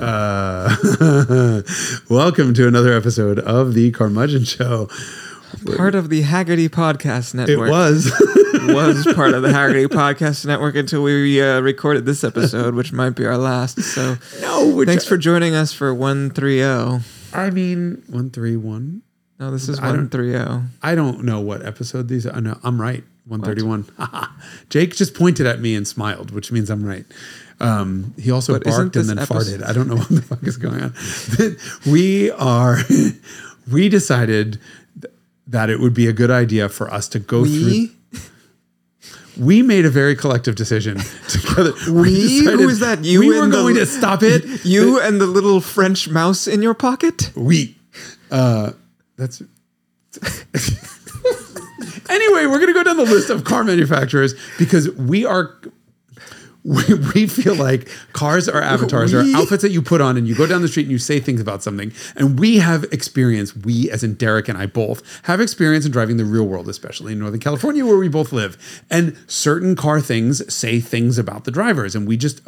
Uh, welcome to another episode of the Carmudgeon Show. Part of the Hagerty Podcast Network. It was. was part of the Hagerty Podcast Network until we uh, recorded this episode, which might be our last. So no, thanks for joining us for 130. I mean, 131. No, this is 130. I don't know what episode these are. No, I'm right. 131. Jake just pointed at me and smiled, which means I'm right. Um, he also But barked and then episode- farted. I don't know what the fuck is going on. we are, we decided that it would be a good idea for us to go through. We? We made a very collective decision together. We? Who is that? You we were and the- going to stop it. You and the little French mouse in your pocket? We. Uh, that's. anyway, we're going to go down the list of car manufacturers because we are. We, we feel like cars are avatars, We? are outfits that you put on and you go down the street and you say things about something. And we have experience, we as in Derek and I both, have experience in driving the real world, especially in Northern California where we both live. And certain car things say things about the drivers. And we just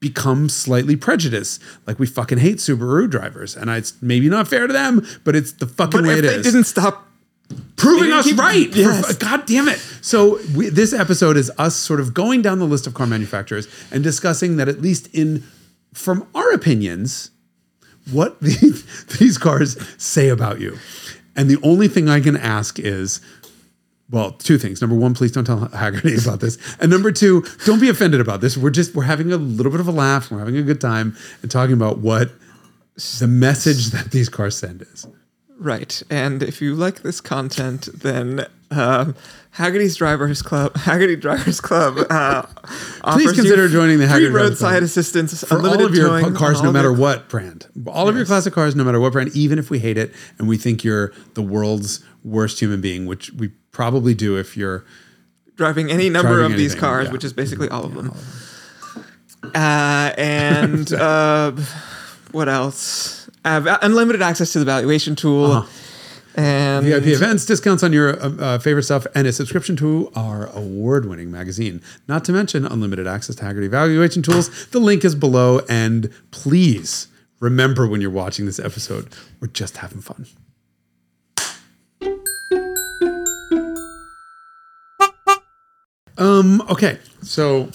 become slightly prejudiced. Like we fucking hate Subaru drivers. And it's maybe not fair to them, but it's the fucking But way if it they is didn't stop proving us keep- right. for- Yes. God damn it. So we, this episode is us sort of going down the list of car manufacturers and discussing that at least in from our opinions, what these, these cars say about you. And the only thing I can ask is, well, two things. Number one, please don't tell Hagerty about this. And number two, don't be offended about this. We're just we're having a little bit of a laugh. We're having a good time and talking about what the message that these cars send is. Right. And if you like this content, then um, Hagerty's Drivers Club, Hagerty Drivers Club, uh, offers you consider joining the Hagerty roadside assistance, for all of your towing cars, no matter what brand. All of your classic cars, no matter what brand, even if we hate it and we think you're the world's worst human being, which we probably do if you're. driving any number Driving of these cars, yeah. which is basically all of them. Uh, and uh, what else? Va- unlimited access to the valuation tool. Uh-huh. And VIP events, discounts on your uh, uh, favorite stuff, and a subscription to our award winning magazine. Not to mention unlimited access to Hagerty Valuation Tools. The link is below. And please remember when you're watching this episode, we're just having fun. Um, okay, so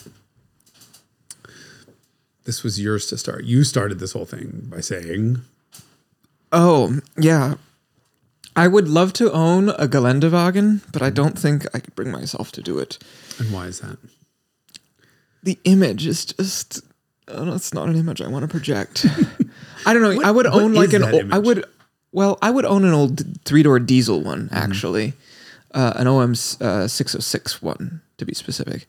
this was yours to start. You started this whole thing by saying, Oh, yeah. I would love to own a Geländewagen, but I don't think I could bring myself to do it. and why is that? The image is just. No, it's not an image I want to project. I don't know. I would own like an. that o- I would. Well, I would own an old three door diesel one Mm-hmm. actually, uh, an OM uh, six hundred six one to be specific.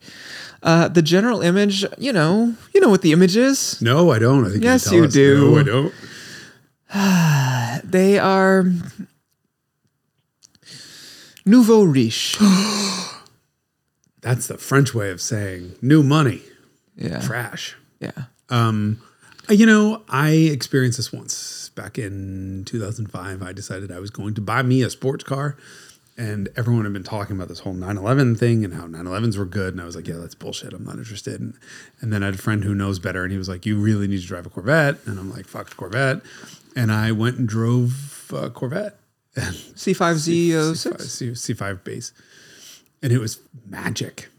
Uh, the general image, you know, you know what the image is. No, I don't. I think Yes, you, you do. No, I don't. They are nouveau riche. That's the French way of saying new money, Yeah, trash. yeah. Um, you know, I experienced this once back in 2005. I decided I was going to buy me a sports car, and everyone had been talking about this whole 911 thing and how 911s were good. And I was like, yeah, that's bullshit. I'm not interested. And, and then I had a friend who knows better, and he was like, you really need to drive a Corvette. And I'm like, fuck Corvette. And I went and drove a Corvette. C five Z oh six. C- C5 base. And it was magic.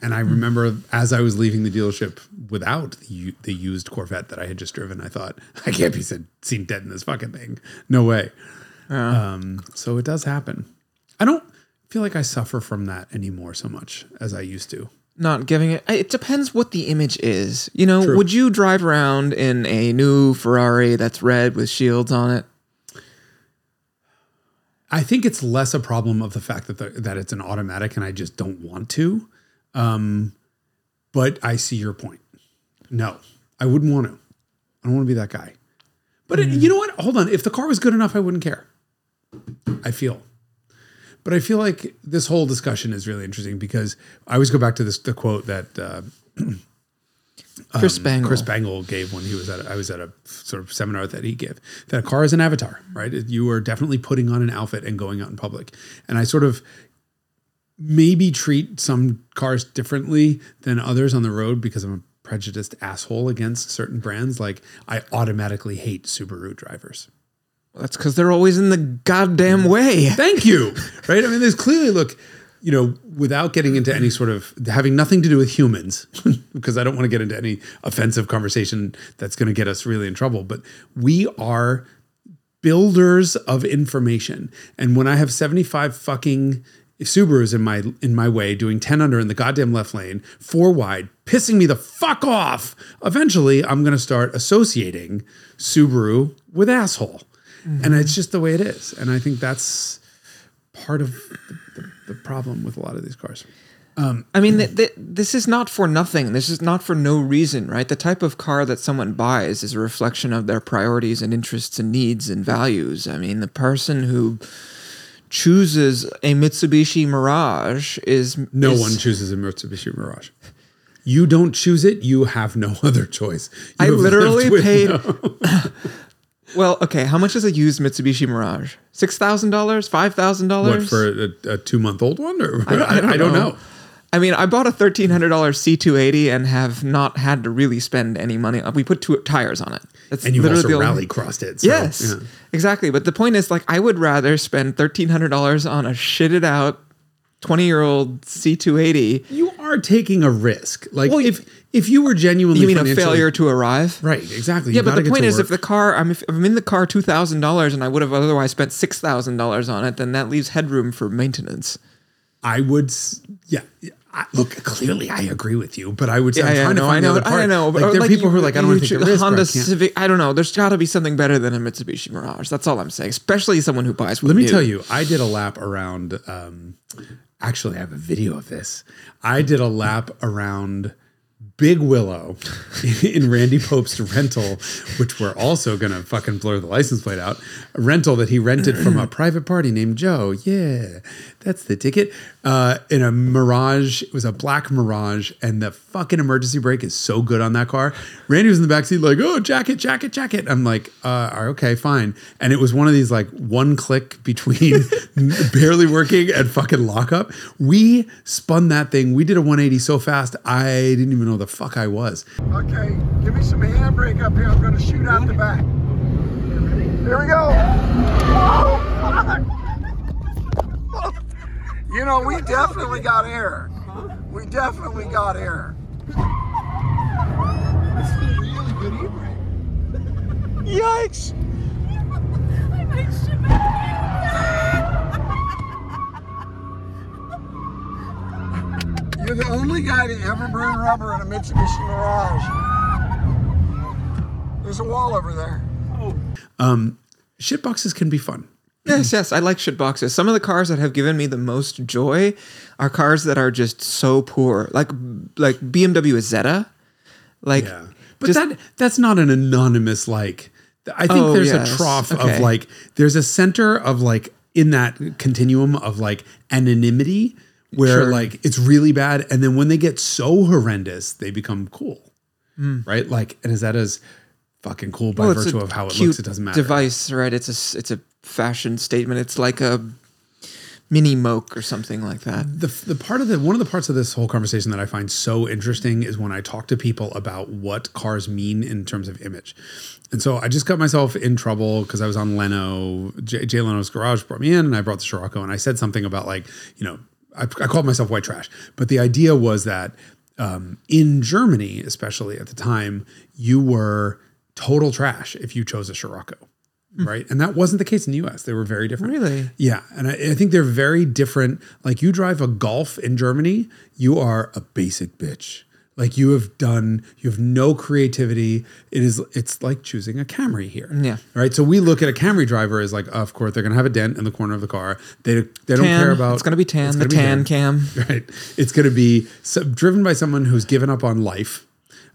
And I remember as I was leaving the dealership without the, the used Corvette that I had just driven, I thought, I can't be seen, seen dead in this fucking thing. No way. Um, so it does happen. I don't feel like I suffer from that anymore so much as I used to. Not giving it. It depends what the image is. You know, True. would you drive around in a new Ferrari that's red with shields on it? I think it's less a problem of the fact that the, that it's an automatic and I just don't want to. Um, but I see your point. No, I wouldn't want to. I don't want to be that guy. But it, you know what? Hold on. If the car was good enough, I wouldn't care. I feel. But I feel like this whole discussion is really interesting because I always go back to this the quote that uh, Chris Bangle. Chris Bangle gave when he was at a, I was at a sort of seminar that he gave that a car is an avatar, right? You are definitely putting on an outfit and going out in public. And I sort of maybe treat some cars differently than others on the road because I'm a prejudiced asshole against certain brands. Like I automatically hate Subaru drivers. That's because they're always in the goddamn mm. way. Thank you. Right? I mean, there's clearly look, you know, without getting into any sort of having nothing to do with humans, because I don't want to get into any offensive conversation that's going to get us really in trouble. But we are builders of information. And when I have 75 fucking Subarus in my in my way, doing 10 under in the goddamn left lane, four wide, pissing me the fuck off. Eventually, I'm gonna start associating Subaru with asshole. Mm-hmm. And it's just the way it is. And I think that's part of the, the, the problem with a lot of these cars. Um, I mean, th- th- this is not for nothing. This is not for no reason, right? The type of car that someone buys is a reflection of their priorities and interests and needs and values. I mean, the person who chooses a Mitsubishi Mirage is No is- one chooses a Mitsubishi Mirage. You don't choose it, you have no other choice. You I literally paid. no- Well, okay. How much is a used Mitsubishi Mirage? Six thousand dollars? Five thousand dollars? What for a, a two month old one? Or I, I don't I don't know. know. I mean, I bought a thirteen hundred dollars C two eighty and have not had to really spend any money. Uh, we put two tires on it. That's And you've literally also rally crossed it. so, Yes, yeah. exactly. But the point is, like, I would rather spend thirteen hundred dollars on a shitted out twenty year old C two eighty. You are taking a risk. Like Well, if if you were genuinely You mean a failure to arrive? Right, exactly. Yeah, You but the point is, if the car, I'm, if I'm in the car two thousand dollars, and I would have otherwise spent six thousand dollars on it, then that leaves headroom for maintenance. I would, yeah. I, look, clearly I agree with you, but I would say I'm Yeah, trying no, to find I know, the. I know. Like, but, there are people you- who are like, I don't want to take a risk. Honda. Civic. I don't know. There's got to be something better than a Mitsubishi Mirage. That's all I'm saying. Especially someone who buys. Let me tell you, I did a lap around. Um, actually, I have a video of this. I did a lap around Big Willow in Randy Pobst's rental, which we're also gonna fucking blur the license plate out. A rental that he rented from a private party named Joe. Yeah, that's the ticket. Uh, in a Mirage, it was a black Mirage, and the fucking emergency brake is so good on that car. Randy was in the backseat like, "Oh, jacket, jacket, jacket." I'm like, uh, "Okay, fine." And it was one of these like one click between barely working and fucking lockup. We spun that thing. We did a 180 so fast, I didn't even know the fuck I was. Okay, give me some handbrake up here. I'm gonna shoot out the back. Here we go. You know, we definitely got air. We definitely got air. It's still really good e-brake. Yikes! You're the only guy to ever burn rubber in a Mitsubishi Mirage. There's a wall over there. Um, shit boxes can be fun. Yes, yes, I like shit boxes. Some of the cars that have given me the most joy are cars that are just so poor, like like BMW Isetta. Like, Yeah. But just- that that's not an anonymous like I think Oh, there's yes. a trough of like there's a center of like in that continuum of like anonymity where Sure. like it's really bad and then when they get so horrendous they become cool. Hmm. Right? Like and is that as fucking cool by well, virtue of how it looks it doesn't matter. Device, right? It's a it's a fashion statement. It's like a mini moke or something like that. the the part of the one of the parts of this whole conversation that I find so interesting is when I talk to people about what cars mean in terms of image. And so I just got myself in trouble because I was on Leno, Jay, Jay Leno's garage brought me in, and I brought the Scirocco, and I said something about like you know I, I called myself white trash, but the idea was that um, in Germany, especially at the time, you were total trash if you chose a Scirocco. Mm. Right. And that wasn't the case in the US. They were very different. Really? Yeah, and I, I think they're very different. Like you drive a Golf in Germany, you are a basic bitch. Like you have done, you have no creativity. It is, it's like choosing a Camry here. Mm, yeah. Right. So we look at a Camry driver as like, of course, they're gonna have a dent in the corner of the car. They they don't care about. It's gonna be tan. The gonna be tan cam. Right. It's gonna be so, driven by someone who's given up on life.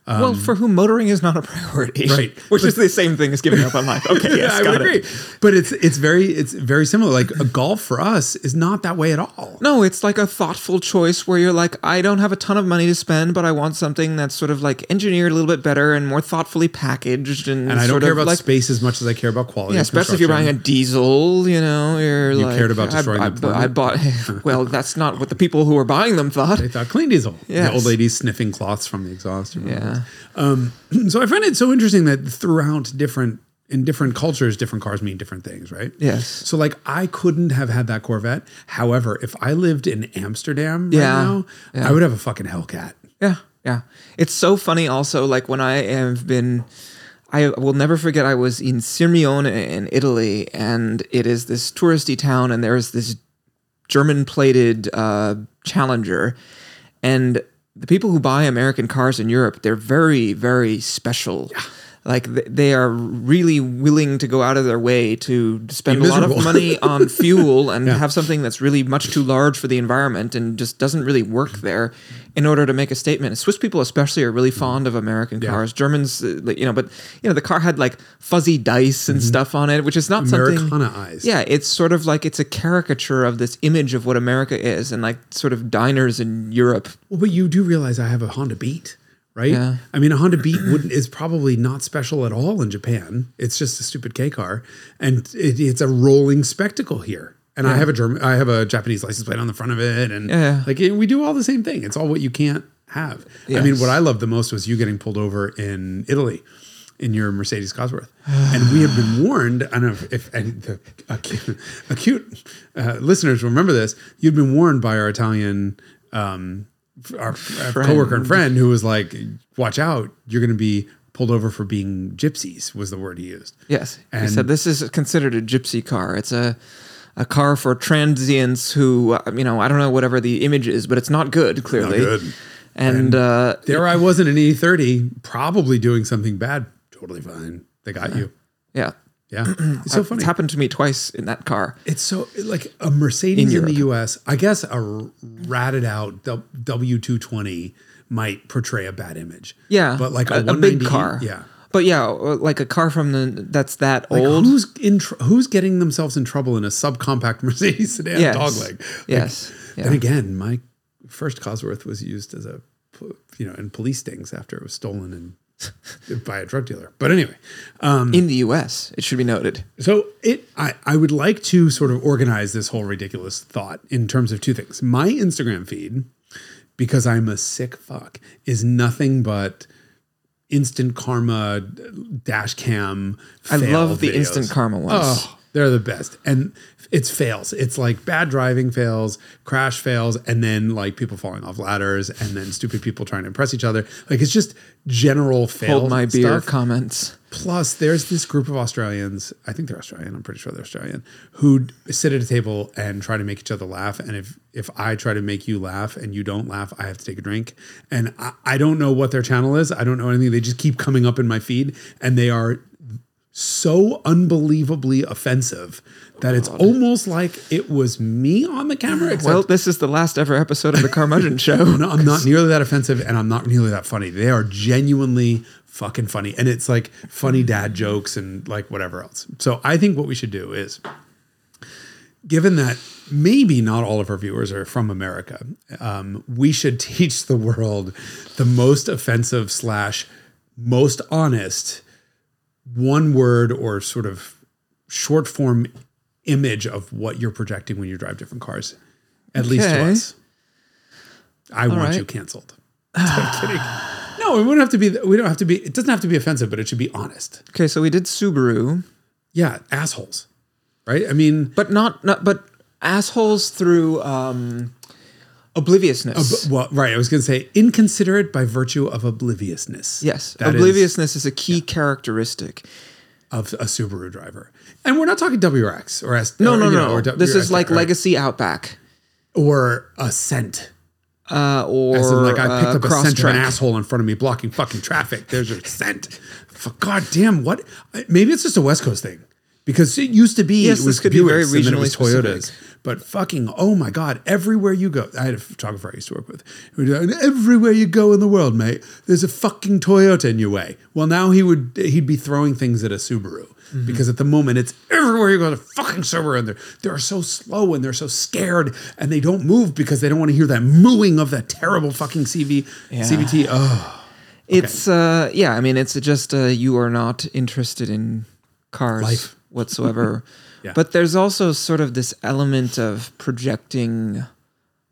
Well, for whom motoring is not a priority, Um, Right. Which is the same thing as giving up on life. Okay, yes, I got would it. agree. But it's it's very it's very similar. Like a golf for us is not that way at all. No, it's like a thoughtful choice where you're like, I don't have a ton of money to spend, but I want something that's sort of like engineered a little bit better and more thoughtfully packaged, and, And I don't care about like, space as much as I care about quality. Yeah, especially if you're buying a diesel, you know, you're You like cared about I- destroying I, the I, bought. Well, that's not what the people who were buying them thought. They thought clean diesel. Yeah, old ladies sniffing cloths from the exhaust. Yeah, Yeah. Um, so I find it so interesting that throughout different in different cultures, different cars mean different things, right? Yes. So like I couldn't have had that Corvette. However, if I lived in Amsterdam Yeah. now, Yeah. I would have a fucking Hellcat. Yeah, yeah. It's so funny also, like when I have been I will never forget I was in Sirmione in Italy and it is this touristy town and there's this German plated uh, Challenger and the people who buy American cars in Europe, they're very, very special. Like they are really willing to go out of their way to spend a lot of money on fuel and have something that's really much too large for the environment and just doesn't really work there in order to make a statement. Swiss people especially are really fond of American cars. Germans, uh, you know, but you know the car had like fuzzy dice and stuff on it, which is not something Americanized. yeah, it's sort of like it's a caricature of this image of what America is, and like sort of diners in Europe. Well, but you do realize I have a Honda Beat, right? Yeah. I mean, a Honda Beat wouldn't is probably not special at all in Japan. It's just a stupid K car, and it, it's a rolling spectacle here. And I have a German, I have a Japanese license plate on the front of it, and Yeah. like we do all the same thing. It's all what you can't have. I mean, what I loved the most was you getting pulled over in Italy. In your Mercedes Cosworth, and we have been warned. I don't know if, if any, the acute, acute uh, listeners remember this. You'd been warned by our Italian um, our, our coworker and friend who was like, "Watch out! You're going to be pulled over for being gypsies." Was the word he used. Yes, and he said this is considered a gypsy car. It's a a car for transients who, uh, you know, I don't know whatever the image is, but it's not good. Clearly, good. And, uh, There I was in an E30, probably doing something bad. Totally fine. They got you. yeah, Yeah, it's so funny. it's happened to me twice in that car. It's so like a Mercedes in, In the U.S. I guess a ratted out W two twenty might portray a bad image. Yeah, but like a, a, a big car. Yeah, but yeah, uh, like a car from the that's that Like, old. Who's in tr- who's getting themselves in trouble in a subcompact Mercedes sedan Yes. dogleg? Like, Yes. Then Yeah. again, my first Cosworth was used as a you know in police stings after it was stolen and by a drug dealer. But anyway, um, in the U.S., it should be noted. so it I, I would like to sort of organize this whole ridiculous thought in terms of two things. My Instagram feed, because I'm a sick fuck, is nothing but instant karma dash cam. I love the videos. instant karma ones. Oh, they're the best. And it's fails. It's like bad driving fails, crash fails, and then like people falling off ladders, and then stupid people trying to impress each other. Like it's just general fail. Hold my beer stuff. comments. Plus, there's this group of Australians, I think they're Australian, I'm pretty sure they're Australian, who sit at a table and try to make each other laugh. And if if I try to make you laugh and you don't laugh, I have to take a drink. And I, I don't know what their channel is. I don't know anything. They just keep coming up in my feed and they are so unbelievably offensive that it's almost like it was me on the camera. Except Well, this is the last ever episode of the Carmudgeon Show. no, I'm not nearly that offensive and I'm not nearly that funny. They are genuinely fucking funny. And it's like funny dad jokes and like whatever else. So I think what we should do is given that maybe not all of our viewers are from America, um, we should teach the world the most offensive slash most honest one word or sort of short form image of what you're projecting when you drive different cars, at least to Okay. us. I want right. you canceled. I'm kidding. No, it wouldn't have to be. We don't have to be. It doesn't have to be offensive, but it should be honest. Okay, so we did Subaru, Yeah, assholes, right? I mean, but not not but assholes through um obliviousness. well, right. I was going to say inconsiderate by virtue of obliviousness. yes, That is obliviousness is, a key characteristic. of a Subaru driver, and we're not talking WRX or S. No, or, no, know, no. or this is like right? legacy Outback. or Ascent. Uh, or As in, like I picked uh, up a an asshole in front of me, blocking fucking traffic. There's your scent. For God damn, what? Maybe it's just a West Coast thing because it used to be Yes, it this was could be very Buicks and it was regionally Toyotas. specific. But fucking, oh my God, everywhere you go, I had a photographer I used to work with. who would go, Everywhere you go in the world, mate, there's a fucking Toyota in your way. Well, now he would he'd be throwing things at a Subaru. Mm-hmm. Because at the moment it's everywhere you go, a fucking Subaru, and they're they're so slow and they're so scared and they don't move because they don't want to hear that mooing of that terrible fucking CV CVT. Oh, It's uh yeah, I mean it's just uh you are not interested in cars Life. whatsoever. Yeah. But there's also sort of this element of projecting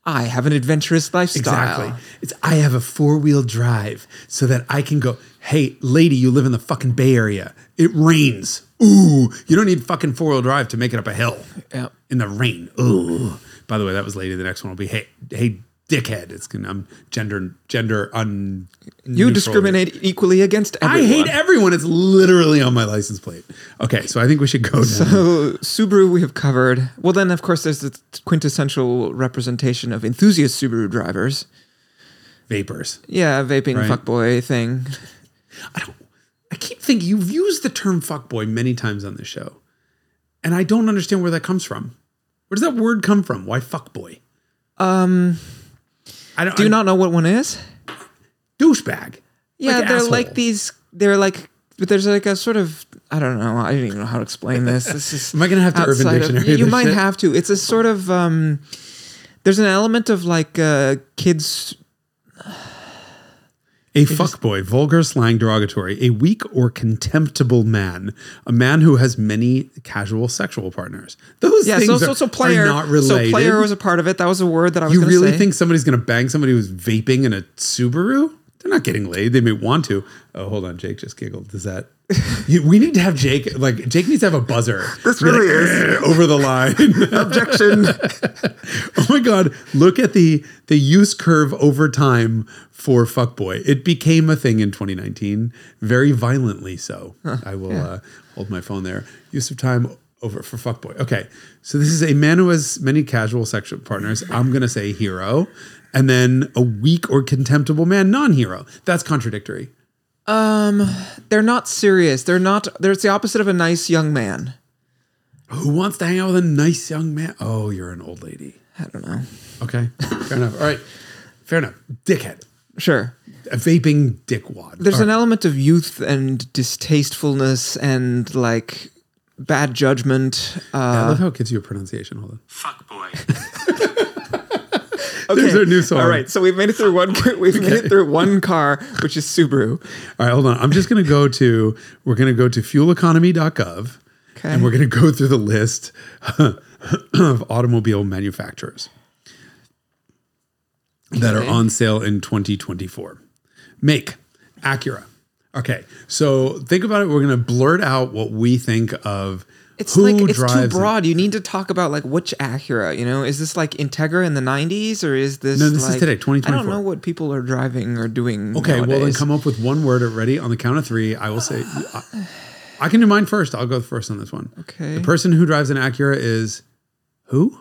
I have an adventurous lifestyle. Exactly. It's I have a four wheel drive so that I can go. Hey, lady, you live in the fucking Bay Area. It rains. Ooh, you don't need fucking four wheel drive to make it up a hill Yep. in the rain. Ooh. By the way, that was lady. The next one will be hey, hey, dickhead. It's gonna I'm gender gender un. You discriminate equally against everyone. I hate everyone. It's literally on my license plate. Okay, so I think we should go down. So Subaru we have covered. Well, then of course there's the quintessential representation of enthusiast Subaru drivers. vapors. Yeah, vaping Right. fuckboy thing. I don't. I keep thinking you've used the term fuckboy many times on this show, and I don't understand where that comes from. Where does that word come from? Why fuckboy? Um, I don't. do you I- not know what one is? douchebag? Yeah, they're asshole. like these. They're like, but there's like a sort of. I don't know. I don't even know how to explain this. This is. Am I gonna have to Urban outside of- Dictionary you might shit? have to. It's a sort of. um There's an element of like uh kids. A fuckboy, vulgar slang derogatory, a weak or contemptible man, a man who has many casual sexual partners. Those Yeah, things so are, so so are player. not So player was a part of it. That was a word that I was. you really say. think somebody's going to bang somebody who's vaping in a Subaru? They're not getting laid. They may want to. Oh, hold on. Jake just giggled. Does that? You, we need to have Jake. Like Jake needs to have a buzzer. This Be like, really is- over the line. objection? oh my god! Look at the the use curve over time for fuckboy. It became a thing in 2019, very violently so. I will uh, hold my phone there. Use of time over for fuckboy. Okay, so this is a man who has many casual sexual partners. I'm gonna say hero, and then a weak or contemptible man, non-hero. That's contradictory. Um, they're not serious. They're not. There's the opposite of a nice young man. Who wants to hang out with a nice young man? Oh, you're an old lady. I don't know. Okay, fair enough. All right, fair enough. Dickhead, Sure. a vaping dickwad. There's All an right. element of youth and distastefulness and like bad judgment. I Uh, love how it gives you a pronunciation. Hold on. Fuck boy. There's our new song. All right, so we've made it through one. We've made it through one car, which is Subaru. All right, hold on. I'm just going to go to, we're going to go to fueleconomy.gov Okay. and we're going to go through the list of automobile manufacturers that are on sale in 2024. Make Acura. Okay, so think about it. We're going to blurt out what we think of It's who like it's too drives it. broad. You need to talk about like which Acura. You know, is this like Integra in the '90s or is this? No, this is like, today, I don't know what people are driving or doing. Okay, well then come up with one word. already on the count of three. I will say. I, I can do mine first. I'll go first on this one. Okay. The person who drives an Acura is who?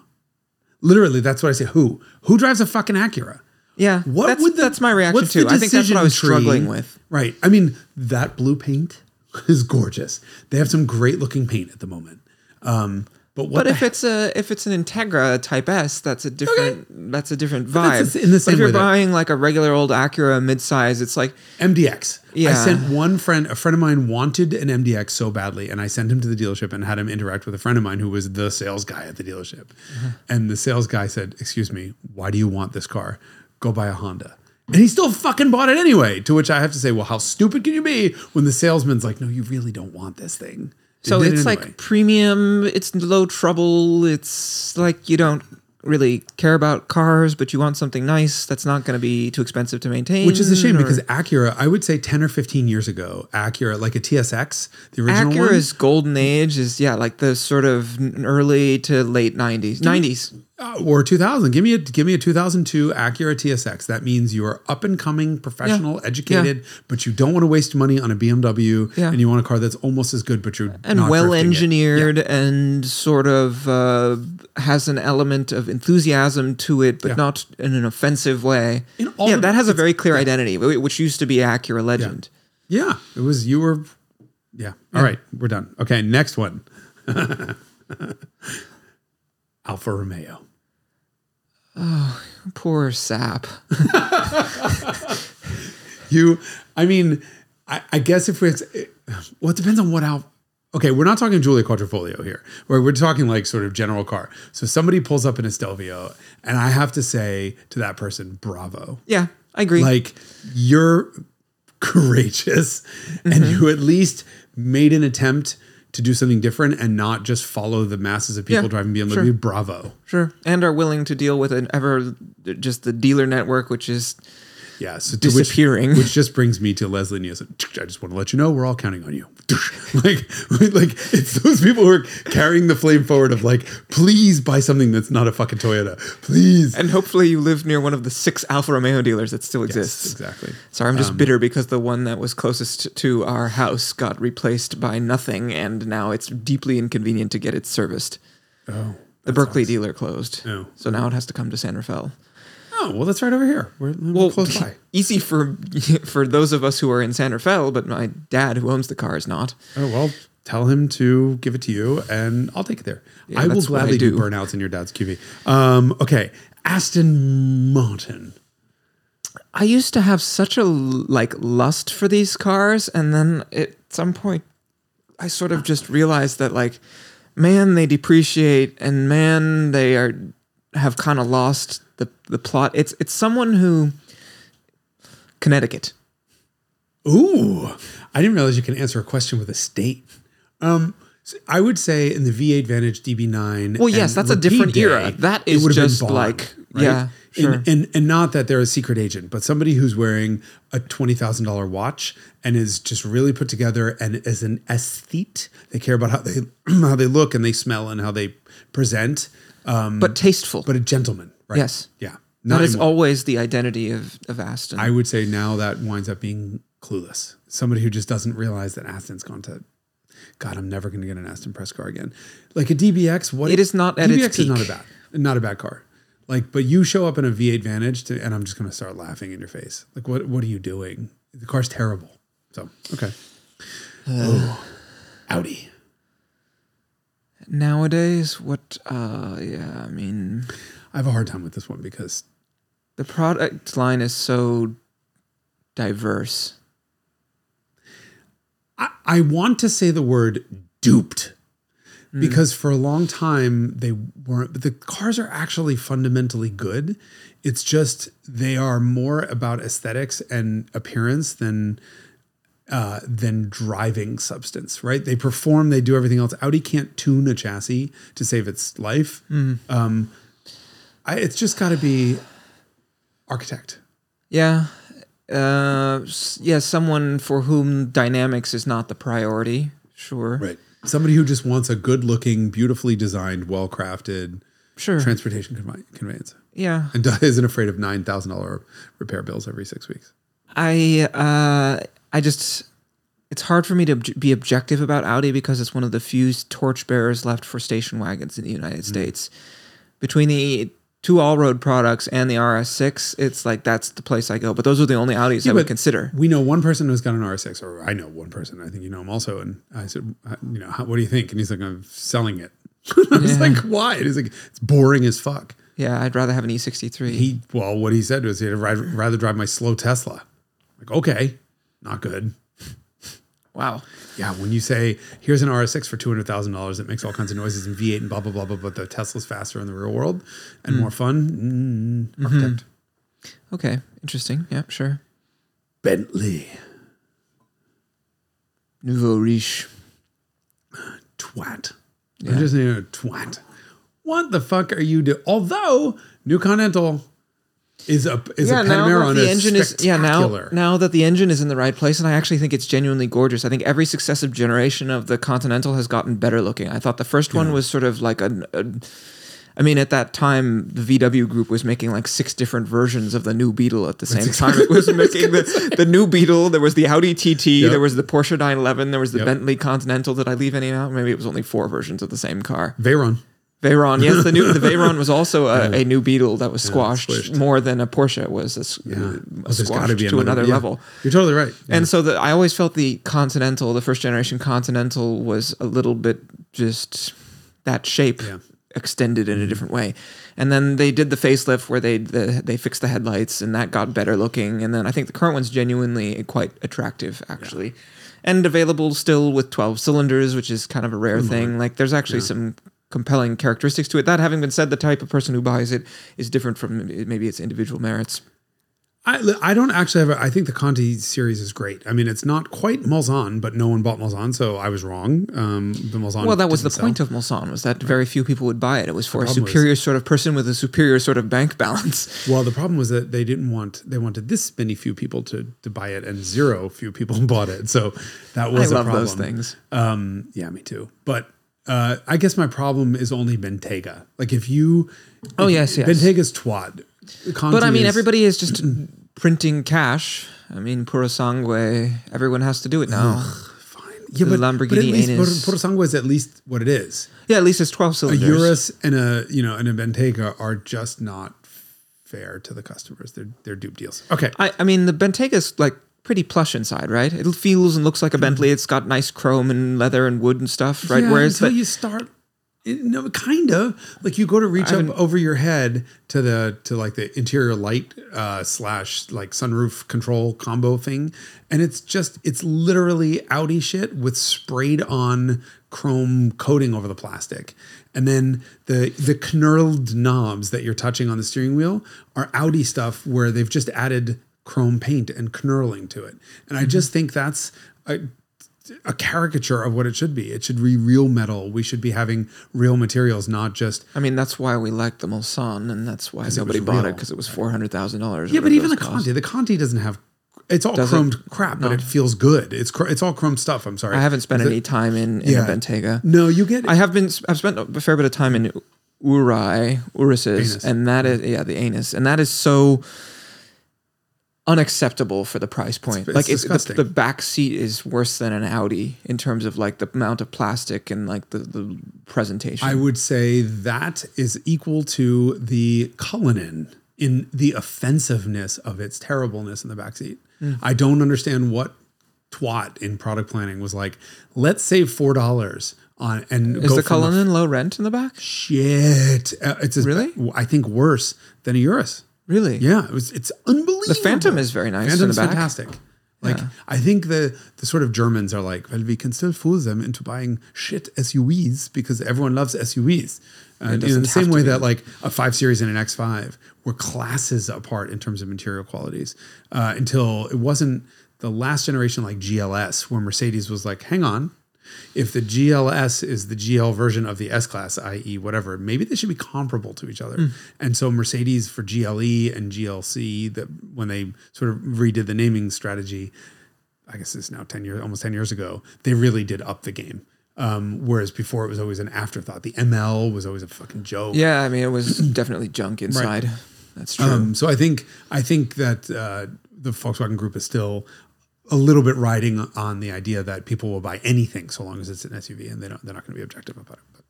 Literally, that's what I say. Who? Who drives a fucking Acura? Yeah, What that's, would the, that's my reaction too. I think that's what I was struggling with. Right. I mean, that blue paint is gorgeous. They have some great looking paint at the moment. Um, but what But if it's a if it's an Integra Type S, that's a different that's a different vibe. in the But same if you're way that- buying like a regular old Acura midsize, it's like MDX. I sent one friend, a friend of mine wanted an MDX so badly, and I sent him to the dealership and had him interact with a friend of mine who was the sales guy at the dealership. Uh-huh. And the sales guy said, Excuse me, why do you want this car? Go buy a Honda. And he still fucking bought it anyway. To which I have to say, Well, how stupid can you be when the salesman's like, No, you really don't want this thing. They so it's anyway. like premium. It's low trouble. It's like you don't really care about cars, but you want something nice that's not going to be too expensive to maintain. Which is a shame or- because Acura, I would say 10 or 15 years ago, Acura, like a TSX, the original one. Acura's golden age is yeah, like the sort of early to late '90s. '90s. Uh, or 2000. Give me a give me a 2002 Acura TSX. That means you are up and coming, professional, educated, but you don't want to waste money on a BMW, Yeah. and you want a car that's almost as good, but you're and not well engineered and sort of uh, has an element of enthusiasm to it, but Yeah. not in an offensive way. Yeah, the- that has a very clear identity, which used to be Acura Legend. Yeah, it was you were. Yeah. All right, we're done. Okay, next one. Alfa Romeo. Oh, poor sap. You, I mean, I, I guess if it's, well, it depends on what Alfa. Okay, we're not talking Giulia Quadrifoglio here. Where we're talking like sort of general car. So somebody pulls up in a Stelvio, and I have to say to that person, bravo. Yeah, I agree. Like you're courageous, and mm-hmm. you at least made an attempt to do something different and not just follow the masses of people Yeah, driving BMW. sure. Bravo. Sure. And are willing to deal with an ever just the dealer network, which is Yeah, so to which- Disappearing. which, just brings me to Leslie Nielsen. I just want to let you know we're all counting on you. like, like it's those people who are carrying the flame forward of like, please buy something that's not a fucking Toyota, please. and hopefully you live near one of the six Alfa Romeo dealers that still Yes, exists. exactly. Sorry, I'm just um, bitter because the one that was closest to our house got replaced by nothing, and now it's deeply inconvenient to get it serviced. Oh, The Berkeley dealer closed, Oh. so now it has to come to San Rafael. Oh, well, that's right over here. We're, we're Well, close by. easy for for those of us who are in San Rafael, but my dad, who owns the car, is not. Oh well, tell him to give it to you, and I'll take it there. I will gladly do. do. burnouts in your dad's QV. Um, okay, Aston Martin. I used to have such a like lust for these cars, and then at some point, I sort of just realized that like, man, they depreciate, and man, they are have kind of lost the the plot. It's it's someone who Connecticut. Ooh, I didn't realize you can answer a question with a state. Um, so I would say in the V8 Vantage DB9. Well, yes, that's a different Day, era. That is would have been just Bond, like- yeah, sure. And, and and not that they're a secret agent, but somebody who's wearing a twenty thousand dollar watch and is just really put together and is an aesthete. They care about how they how they look and they smell and how they present. Um, but tasteful. but a gentleman, right? Yes. yeah. that is anymore. always the identity of of Aston. I would say now that winds up being clueless. Somebody who just doesn't realize that Aston's gone to. God, I'm never going to get an Aston press car again. Like a DBX, what It is not at DBX its is not a bad, not a bad car. Like, but you show up in a V8 Vantage, to, and I'm just going to start laughing in your face. Like, what what are you doing? The car's terrible. So okay. Ooh. Audi. Nowadays, what? Uh, yeah, I mean, I have a hard time with this one because the product line is so diverse. I, I want to say the word duped Hmm. because for a long time they weren't but the cars are actually fundamentally good it's just they are more about aesthetics and appearance than uh, than driving substance right they perform they do everything else audi can't tune a chassis to save its life Hmm. um, I, it's just got to be architect Yeah. Uh, yeah, someone for whom dynamics is not the priority. Sure. right somebody who just wants a good looking beautifully designed well crafted Sure. transportation convey- conveyance yeah. and isn't afraid of nine thousand dollar repair bills every six weeks. I uh, I just it's hard for me to be objective about Audi because it's one of the few torchbearers left for station wagons in the United Mm. States. Between the two all-road products and the RS6, it's like that's the place I go. But those are the only Audis I would consider. We know one person who's got an RS6, or I know one person. I think you know him also. And I said, uh, you know, how, what do you think? And he's like, I'm selling it. I was like, why? And he's like, it's boring as fuck. Yeah, I'd rather have an E E63. He well, what he said was he'd rather, rather drive my slow Tesla. Like, okay, not good. wow. Yeah, when you say here's an RS6 for two hundred thousand dollars that makes all kinds of noises and V8 and blah blah blah blah, but the Tesla's faster in the real world and more fun. Mm, architect Okay, interesting. Yeah, sure. Bentley Nouveau riche. twat. I'm just saying a twat. What the fuck are you doing? Although New Continental is a is yeah, a Panamera on the a engine is yeah now now that the engine is in the right place, and I actually think it's genuinely gorgeous. I think every successive generation of the Continental has gotten better looking. I thought the first one was sort of like a, a I mean, at that time, the VW group was making like six different versions of the new Beetle at the same time. It was making the, the new Beetle. There was the Audi TT. There was the Porsche 911. There was the Yep. Bentley Continental. Did I leave any out? Maybe it was only four versions of the same car. Veyron. Veyron, yes, the new the Veyron was also a, a new Beetle that was squashed squished. more than a Porsche was a, Yeah, Oh, there's squashed gotta be to another yeah. level. You're totally right. And so the, I always felt the Continental, the first generation Continental, was a little bit just that shape Yeah. extended in a mm-hmm. different way. And then they did the facelift where they the, they fixed the headlights, and that got better looking. And then I think the current one's genuinely quite attractive, actually, and available still with twelve cylinders, which is kind of a rare thing. Like there's actually some compelling characteristics to it. That having been said, the type of person who buys it is different from maybe its individual merits. I, I don't actually have. A, I think the Conti series is great. I mean, it's not quite Mulsanne, but no one bought Mulsanne, so I was wrong. Um, the Mulsanne. Well, that was the didn't point of Mulsanne was that very few people would buy it. It was for a problem was- superior sort of person with a superior sort of bank balance. Well, the problem was that they didn't want. They wanted this many few people to to buy it, and zero few people bought it. So that I was a love problem. those things. Um, yeah, me too. But uh, I guess my problem is only Bentayga. Like if you, Oh, yes, yes. Bentayga's twat. Conti But I mean, is- everybody is just printing cash. I mean, Purosangue. Everyone has to do it now. Fine. Yeah, the but, but Lamborghini at least Anus. Purosangue is at least what it is. yeah, at least it's twelve A cylinders. Urus and a you know and a Bentayga are just not fair to the customers. They're they're dupe deals. Okay. I, I mean, the Bentayga's like pretty plush inside, right? It feels and looks like a Bentley. It's got nice chrome and leather and wood and stuff, right? Yeah, Whereas until you start, it- no, kind of like you go to reach up over your head to the to like the interior light uh, slash like sunroof control combo thing, and it's just it's literally Audi shit with sprayed on chrome coating over the plastic, and then the the knurled knobs that you're touching on the steering wheel are Audi stuff where they've just added chrome paint and knurling to it, and I mm-hmm. just think that's. A, a caricature of what it should be. It should be real metal. We should be having real materials, not just. I mean, that's why we like the Mulsanne, and that's why nobody was bought real. it because it was four hundred thousand dollars. Yeah, but even the Conti, the Conti doesn't have. It's all Does it? chromed crap, but it feels good. It's chr- it's all chrome stuff. I'm sorry. I haven't spent Is it- any time in, in Yeah. Bentayga. No, you get. I have been. I've spent a fair bit of time in Urai, Urises, Anus. and that is yeah, the anus, and that is so unacceptable for the price point. it's like it's, the, the back seat is worse than an Audi in terms of like the amount of plastic and like the, the presentation. I would say that is equal to the Cullinan in the offensiveness of its terribleness in the backseat. Hmm. I don't understand what twat in product planning was like. Let's save four dollars on and is the Cullinan low rent in the back? Shit, Uh, it's Really? ba- I think worse than a Urus. Really? Yeah, it was. It's unbelievable. The Phantom is very nice in Phantom's fantastic. Like I think the the sort of Germans are like, well, we can still fool them into buying shit SUVs because everyone loves SUVs. And in the same way that like a five series and an X five were classes apart in terms of material qualities uh, until it wasn't the last generation like GLS where Mercedes was like, hang on, if the GLS is the GL version of the S class, i.e., whatever, maybe they should be comparable to each other. And so Mercedes for GLE and GLC, that when they sort of redid the naming strategy, I guess it's now ten years, almost ten years ago, they really did up the game. Um, whereas before it was always an afterthought. The ML was always a fucking joke. Yeah, I mean, it was definitely junk inside. That's true. Um, so I think I think that uh, the Volkswagen Group is still a little bit riding on the idea that people will buy anything so long as it's an SUV, and they don't they're not going to be objective about it.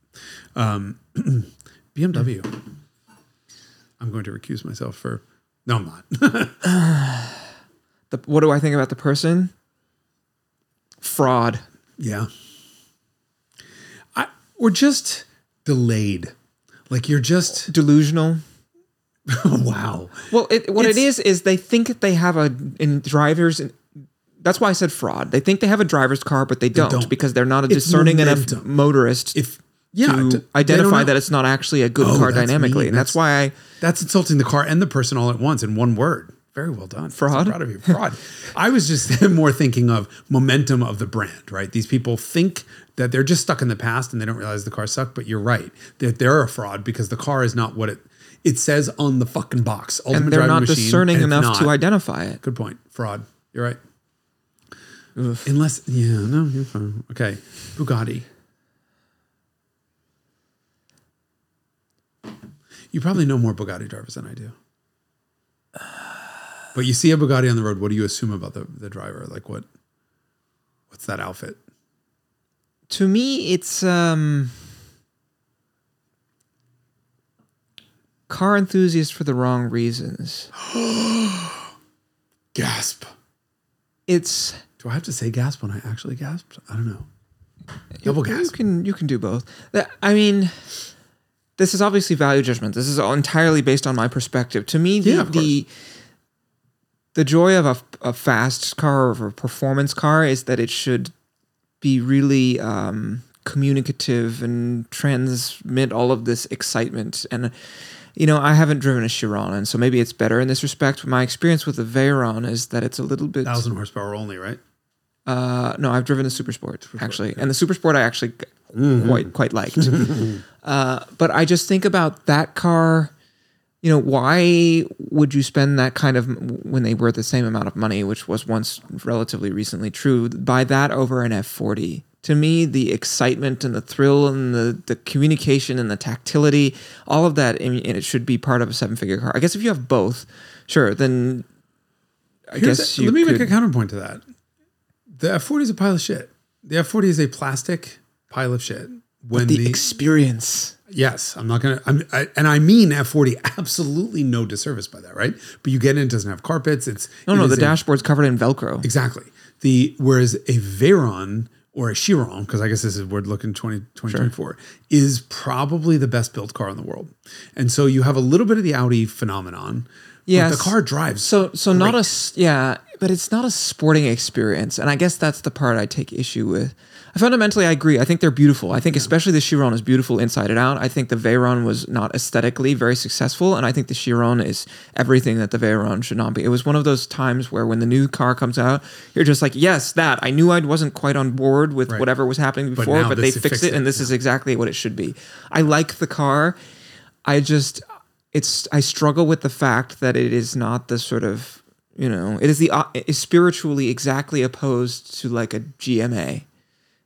But um, BMW, I'm going to recuse myself for. No, I'm not. the, what do I think about the person? Fraud. yeah, I we're just delayed. Like you're just Delusional. wow. Well, it, what it It's- is is they think they have a in drivers. That's why I said fraud. They think they have a driver's car, but they don't, don't. because they're not a It's discerning enough motorist If yeah, to d- identify that it's not actually a good Oh, car dynamically. mean. And that's, That's- why I That's insulting the car and the person all at once in one word. Very well done. So Fraud? proud of you. Fraud. I was just more thinking of momentum of the brand, right? These people think that they're just stuck in the past and they don't realize the car sucked, but you're right. That they're a fraud because the car is not what it it says on the fucking box. Ultimate and they're not machine, discerning enough to identify it. Good point. Fraud. You're right. Unless, yeah, no, you're fine. Okay. Bugatti. You probably know more Bugatti drivers than I do. But you see a Bugatti on the road, what do you assume about the, the driver? Like what what's that outfit? To me, it's um car enthusiast for the wrong reasons. Gasp. It's Do I have to say gasp when I actually gasped? I don't know. Double You gasp. can you can do both. I mean, this is obviously value judgment. This is all entirely based on my perspective. To me, the Yeah, the, the joy of a, a fast car or a performance car is that it should be really um, communicative and transmit all of this excitement and you know, I haven't driven a Chiron, and so maybe it's better in this respect. My experience with the Veyron is that it's a little bit. Thousand horsepower only, right? Uh, no, I've driven the Super Sport actually, and the Super Sport I actually quite quite liked. uh, but I just think about that car. You know, why would you spend that kind of when they were the same amount of money, which was once relatively recently true, buy that over an F forty? To me, the excitement and the thrill and the the communication and the tactility, all of that, mean, it should be part of a seven figure car. I guess if you have both, sure, then I Here's guess a- let me could, make a counterpoint to that. The F forty is a pile of shit. The F forty is a plastic pile of shit. When the the, experience. yes, I'm not gonna. I'm I, and I mean F forty. Absolutely no disservice by that, right? But you get in, it doesn't have carpets. It's No, it no, the a- dashboard's covered in Velcro. Exactly. The whereas a Veyron or a Chiron, because I guess this is we're looking 20, 2024, is probably the best built car in the world. And so you have a little bit of the Audi phenomenon. Yeah, the car drives. So, so not a yeah, but it's not a sporting experience, and I guess that's the part I take issue with. I fundamentally, I agree. I think they're beautiful. I think especially the Chiron is beautiful inside and out. I think the Veyron was not aesthetically very successful, and I think the Chiron is everything that the Veyron should not be. It was one of those times where when the new car comes out, you're just like, yes, that. I knew I wasn't quite on board with Right. whatever was happening before, now but, they fixed fixed it, and it, this is exactly what it should be. I like the car. I just it's I struggle with the fact that it is not the sort of you know it is the uh, is spiritually exactly opposed to like a GMA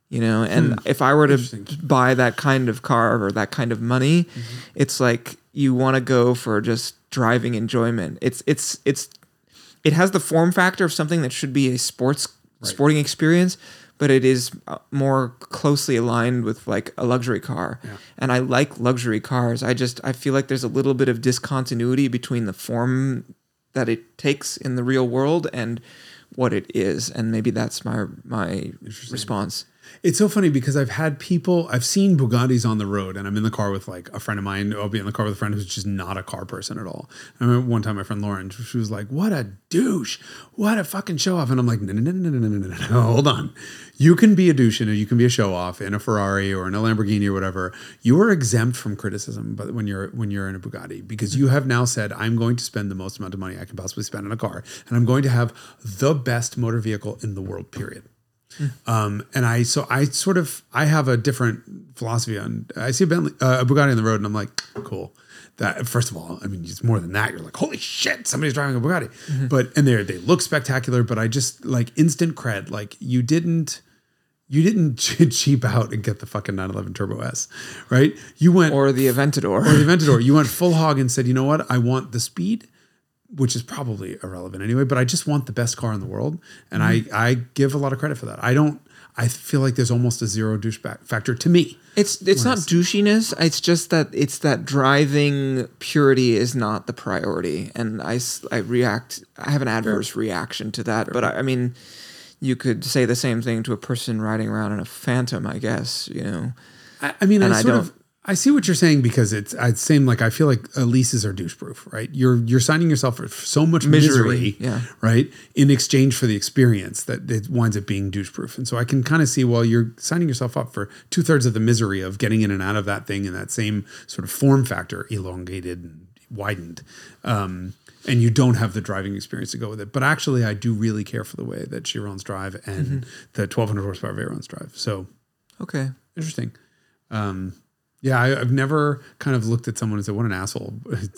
you know? And if I were to buy that kind of car or that kind of money it's like you want to go for just driving enjoyment. It's it's it's it has the form factor of something that should be a sports sporting experience but it is uh, more closely aligned with like a luxury car. And i like luxury cars. I just i feel like there's a little bit of discontinuity between the form that it takes in the real world and what it is and maybe that's my my response it's so funny because I've had people, I've seen Bugattis on the road, and I'm in the car with like a friend of mine. I'll be in the car with a friend who's just not a car person at all. I remember one time my friend Lauren, she was like, "What a douche! What a fucking show off!" And I'm like, "No, no, no, no, no, no, no, no! Hold on. You can be a douche and you can be a show off in a Ferrari or in a Lamborghini or whatever. You are exempt from criticism, but when you're when you're in a Bugatti, because you have now said, "I'm going to spend the most amount of money I can possibly spend on a car, and I'm going to have the best motor vehicle in the world." Period. Um, and I so I sort of I have a different philosophy on. I see a Bentley, uh, a Bugatti on the road, and I'm like, cool. That first of all, I mean, it's more than that. You're like, holy shit, somebody's driving a Bugatti. But and they they look spectacular. But I just like instant cred. Like you didn't. You didn't cheap out and get the fucking 911 Turbo S, right? You went or the Aventador or the Aventador. You went full hog and said, you know what? I want the speed, which is probably irrelevant anyway, but I just want the best car in the world. And I, mm-hmm. I give a lot of credit for that. I don't, I feel like there's almost a zero douchebag factor to me. It's it's not douchiness. It's just that it's that driving purity is not the priority, and I, I react. I have an adverse reaction to that. But I, I mean, you could say the same thing to a person riding around in a Phantom. I guess you know. I, I mean, And I I don't- of, I see what you're saying because it's, same like I feel like leases are douche proof, right? You're you're signing yourself for so much misery, Misery, yeah. right, in exchange for the experience that it winds up being douche proof. And so I can kind of see, well, you're signing yourself up for two thirds of the misery of getting in and out of that thing in that same sort of form factor, elongated and widened. Um, and you don't have the driving experience to go with it. But actually, I do really care for the way that Chiron's drive and Mm-hmm. the 1200 horsepower Veyron's drive. So Okay. interesting. Um, yeah, I, I've never kind of looked at someone and said, "What an asshole!"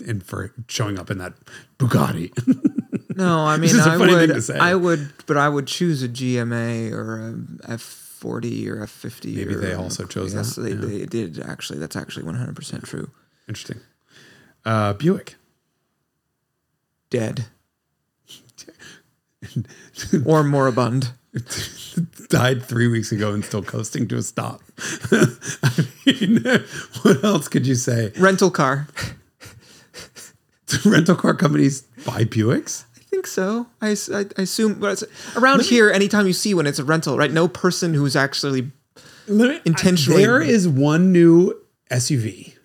and for showing up in that Bugatti. No, I mean I would. I would but I would choose a GMA or a F forty or F fifty. Maybe they also chose yes, that, They, yeah. they did actually. That's actually one hundred percent true. interesting. Uh, Buick. Dead. or moribund. Died three weeks ago and still coasting to a stop. I mean, what else could you say? Rental car. Rental car companies buy Buicks. I think so. I, assume but it's, around here, anytime you see one, it's a rental, right? No person who's actually Intentionally- There is one new SUV.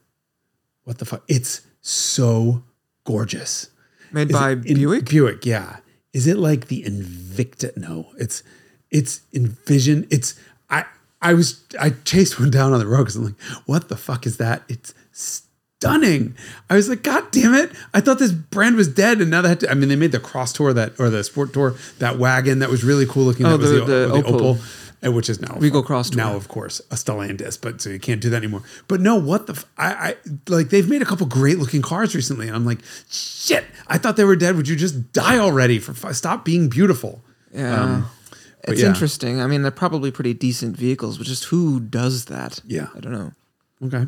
What the fuck? It's so gorgeous. made Is by Buick. Buick, yeah. Is it like the Invicta? No, it's it's Envision. It's I I was I chased one down on the road because I'm like, what the fuck is that? It's stunning. I was like, God damn it! I thought this brand was dead, and now they had to. I mean, they made the Cross Tour that or the Sport Tour that wagon that was really cool looking. Oh, that was the- the, the the Opel. uh, which is now Regal Cross Tour. Now, of course, a Stellantis, but so you can't do that anymore. But no, what the? F- I, I like they've made a couple great looking cars recently, and I'm like, shit! I thought they were dead. Would you just die already? For f- stop being beautiful. Yeah. but it's yeah. interesting. I mean, they're probably pretty decent vehicles, but just who does that? Yeah. I don't know. Okay,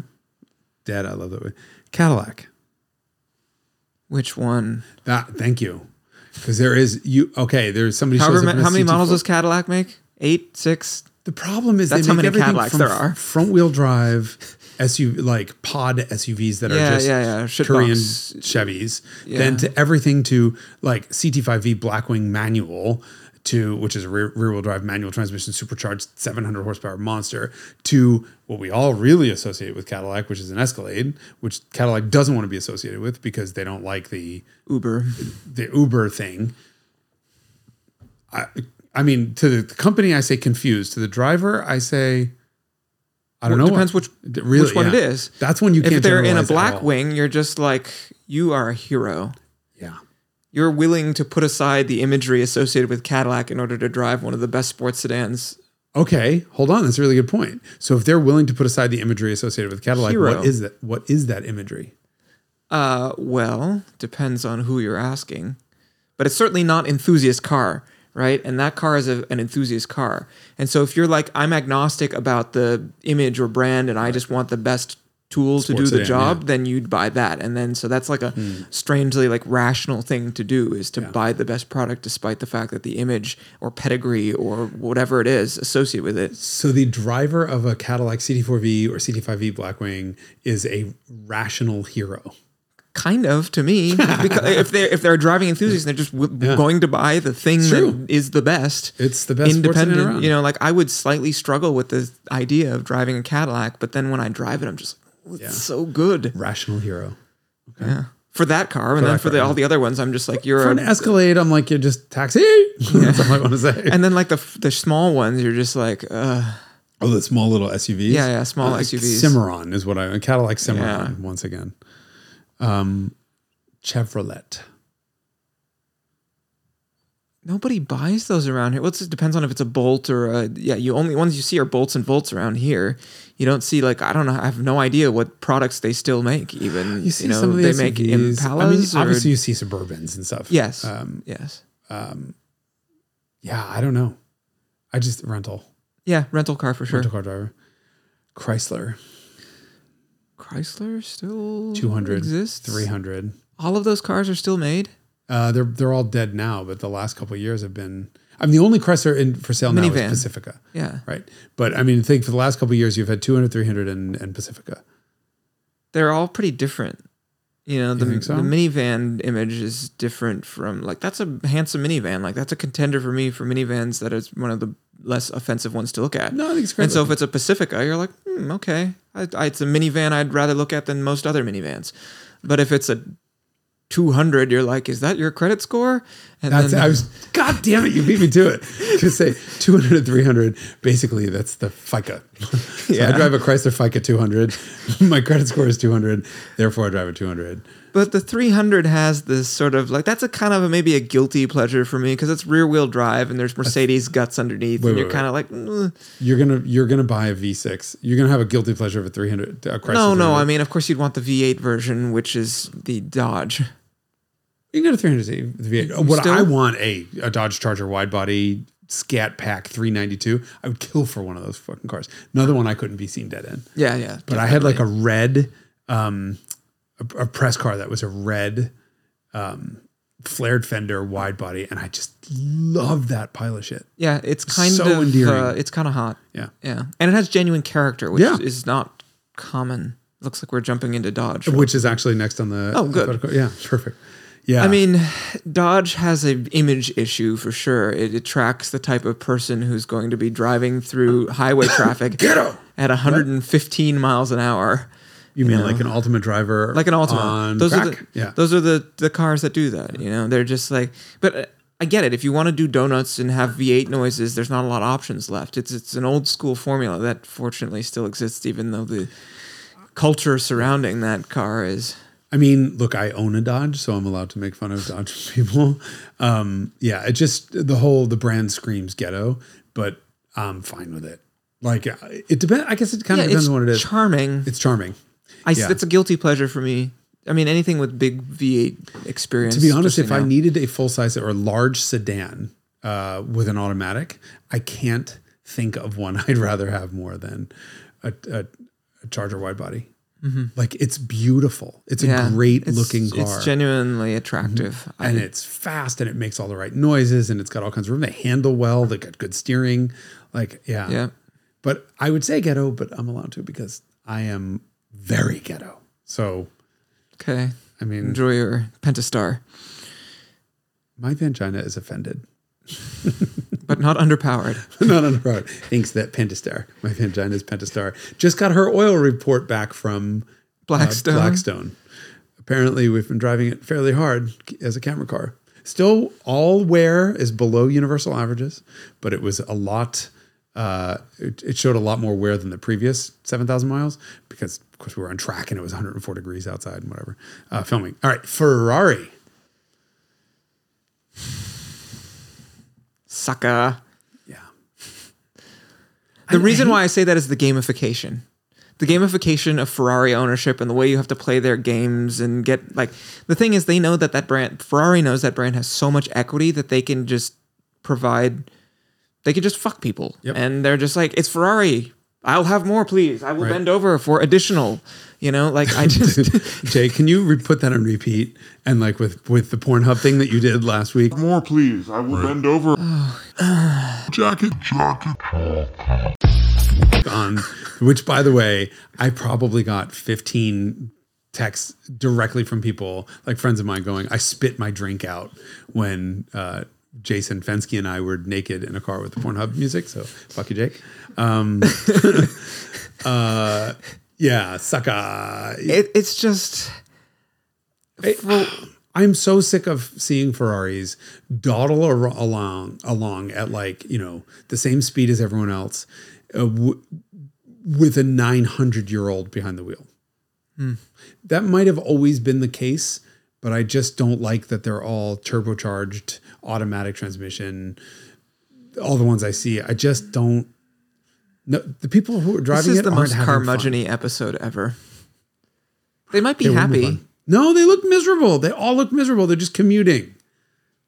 Dad, I love that way. Cadillac. Which one? That thank you, because there is you. Okay, there's somebody. However, ma- how many models CT4. does Cadillac make? Eight, six? The problem is That's they how make many everything Cadillacs from there are. front wheel drive SUV like pod SUVs that Yeah, are just yeah, yeah, shit Korean box. Chevys, Yeah. then to everything to like CT5V Blackwing manual to which is a rear, rear wheel drive manual transmission supercharged 700 horsepower monster to what we all really associate with Cadillac, which is an Escalade, which Cadillac doesn't want to be associated with because they don't like the Uber. the Uber thing. I I mean, to the company, I say confused. To the driver, I say, I don't Well, know. it depends what- which- really, which one it yeah. is. That's when you can't. If they're in a black wing, you're just like, you are a hero. You're willing to put aside the imagery associated with Cadillac in order to drive one of the best sports sedans. Okay, hold on. That's a really good point. So if they're willing to put aside the imagery associated with Cadillac, Hero. what is that? What is that imagery? Uh, well, depends on who you're asking, but it's certainly not enthusiast car, right? And that car is a, an enthusiast car. And so if you're like, I'm agnostic about the image or brand, and I just want the best tool to do the job, yeah. then you'd buy that. And then so that's like a hmm. strangely like rational thing to do is to buy the best product despite the fact that the image or pedigree or whatever it is associated with it. So the driver of a Cadillac CT4V or CT5V Blackwing is a rational hero. kind of to me because if they're if they're a driving enthusiast they're just w- going to buy the thing that is the best It's the best independent you know like i would slightly struggle with the idea of driving a cadillac but then when i drive it i'm just like, it's so good Rational hero. yeah for that car and then for the, all the other ones i'm just like you're For a, an Escalade, I'm like, you're just taxi. That's all I want to say. and then like the the small ones you're just like uh Oh, the small little SUVs. Yeah, yeah, small Uh, SUVs. Cimarron is what I Cadillac Cimarron Yeah. once again. Um, Chevrolet. Nobody buys those around here well it just depends on if it's a bolt or a yeah you only ones you see are bolts and volts around here you don't see like i don't know i have no idea what products they still make even You see know some of the they SUVs. make I mean, impalas or- obviously you see Suburbans and stuff. yes Um, yes yeah, I don't know. I just rental yeah rental car for sure rental car driver. Chrysler chrysler still 200 exists 300. all of those cars are still made Uh, they're they're all dead now, but the last couple of years have been. I mean, the only Chrysler in for sale now Minivan. is Pacifica. yeah Right. But I mean, think for the last couple of years, you've had 200, 300, and, and Pacifica. they're all pretty different. You know, the, think so? the minivan image is different from like that's a handsome minivan. Like that's a contender for me for minivans that is one of the less offensive ones to look at. No, I think it's great. And so if it's a Pacifica, you're like, hmm, okay, I, I, it's a minivan I'd rather look at than most other minivans. But if it's a 200, you're like, is that your credit score? And That's, then, I was, God damn it, you beat me to it. To say 200 and 300, basically, that's the FICO. So I drive a Chrysler FICO 200. My credit score is 200. Therefore, I drive a 200. But the 300 has this sort of like that's a kind of a, maybe a guilty pleasure for me because it's rear wheel drive and there's Mercedes guts underneath, Wait, and wait, you're kind of like, "Mm." You're gonna you're gonna buy a V6. You're gonna have a guilty pleasure of a 300. A Chrysler no, no. 300. I mean, of course, you'd want the V8 version, which is the Dodge. You can get a 300 V8. What still- I want a a Dodge Charger wide body Scat Pack 392. I would kill for one of those fucking cars. Another one I couldn't be seen dead in. Yeah, yeah. But I had like a red, um, a, a press car that was a red, um, flared fender wide body, and I just love that pile of shit. yeah. It's kind so of endearing. Uh, it's kind of hot. Yeah. Yeah, and it has genuine character, which Yeah. is not common. Looks like we're jumping into Dodge. Which is actually next on the. Oh, good. Yeah, perfect. Yeah. I mean, Dodge has an image issue for sure. It attracts the type of person who's going to be driving through highway traffic at 115 miles an hour. you mean like an ultimate driver, like an Altima. on those are the yeah. those are the the cars that do that. You know, they're just like. But uh, I get it. If you want to do donuts and have V8 noises, there's not a lot of options left. It's it's an old school formula that fortunately still exists, even though the culture surrounding that car is. I mean, look, I own a Dodge, so I'm allowed to make fun of Dodge people. Um, yeah, it just the whole the brand screams ghetto, but I'm fine with it. Like uh, it depends. I guess it kind Yeah, of depends on what it is. charming. it's charming. I, yeah. It's a guilty pleasure for me. I mean, anything with big V8 experience. To be honest, if I needed a full size or large sedan uh, with an automatic, I can't think of one I'd rather have more than a, a, a Charger wide body. Like it's beautiful. It's Mm-hmm. Yeah, a great it's- looking car. It's genuinely attractive. I- and it's fast and it makes all the right noises and it's got all kinds of room. They handle well. They got good steering. Like, yeah. yeah. But I would say ghetto, but I'm allowed to because I am very ghetto. So, Okay. I mean, Enjoy your Pentastar, my vagina is offended. But not underpowered. Not road. Thinks that Pentastar, my vagina is Pentastar, just got her oil report back from uh, Blackstone. Blackstone. Apparently, we've been driving it fairly hard as a camera car. Still, all wear is below universal averages, but it was a lot. Uh, it, it showed a lot more wear than the previous 7,000 miles because, of course, we were on track and it was 104 degrees outside and whatever. Uh, filming. All right, Ferrari. Sucker. Yeah. The reason why I say that is the gamification. The gamification of Ferrari ownership and the way you have to play their games and get like the thing is they know that that brand Ferrari knows that brand has so much equity that they can just provide they can just fuck people Yep. and they're just like it's Ferrari I'll have more please I will Right. bend over for additional you know like I just Jay, can you re- put that on repeat? And like with with the Pornhub thing that you did last week, More, please. I will bend over. jacket, jacket. on which by the way i probably got 15 texts directly from people like friends of mine going i spit my drink out when uh, Jason Fenske and i were naked in a car with the pornhub music so fuck you jake. Um, uh, yeah sucker it, it's just i'm so sick of seeing ferraris dawdle ar- along along at like you know the same speed as everyone else uh, w- with a 900 year old behind the wheel. That might have always been the case but i just don't like that they're all turbocharged automatic transmission all the ones i see i just don't no the people who are this driving is it the aren't most having fun. carmudgeon episode ever they might be They happy. No, they look miserable. They all look miserable. They're just commuting.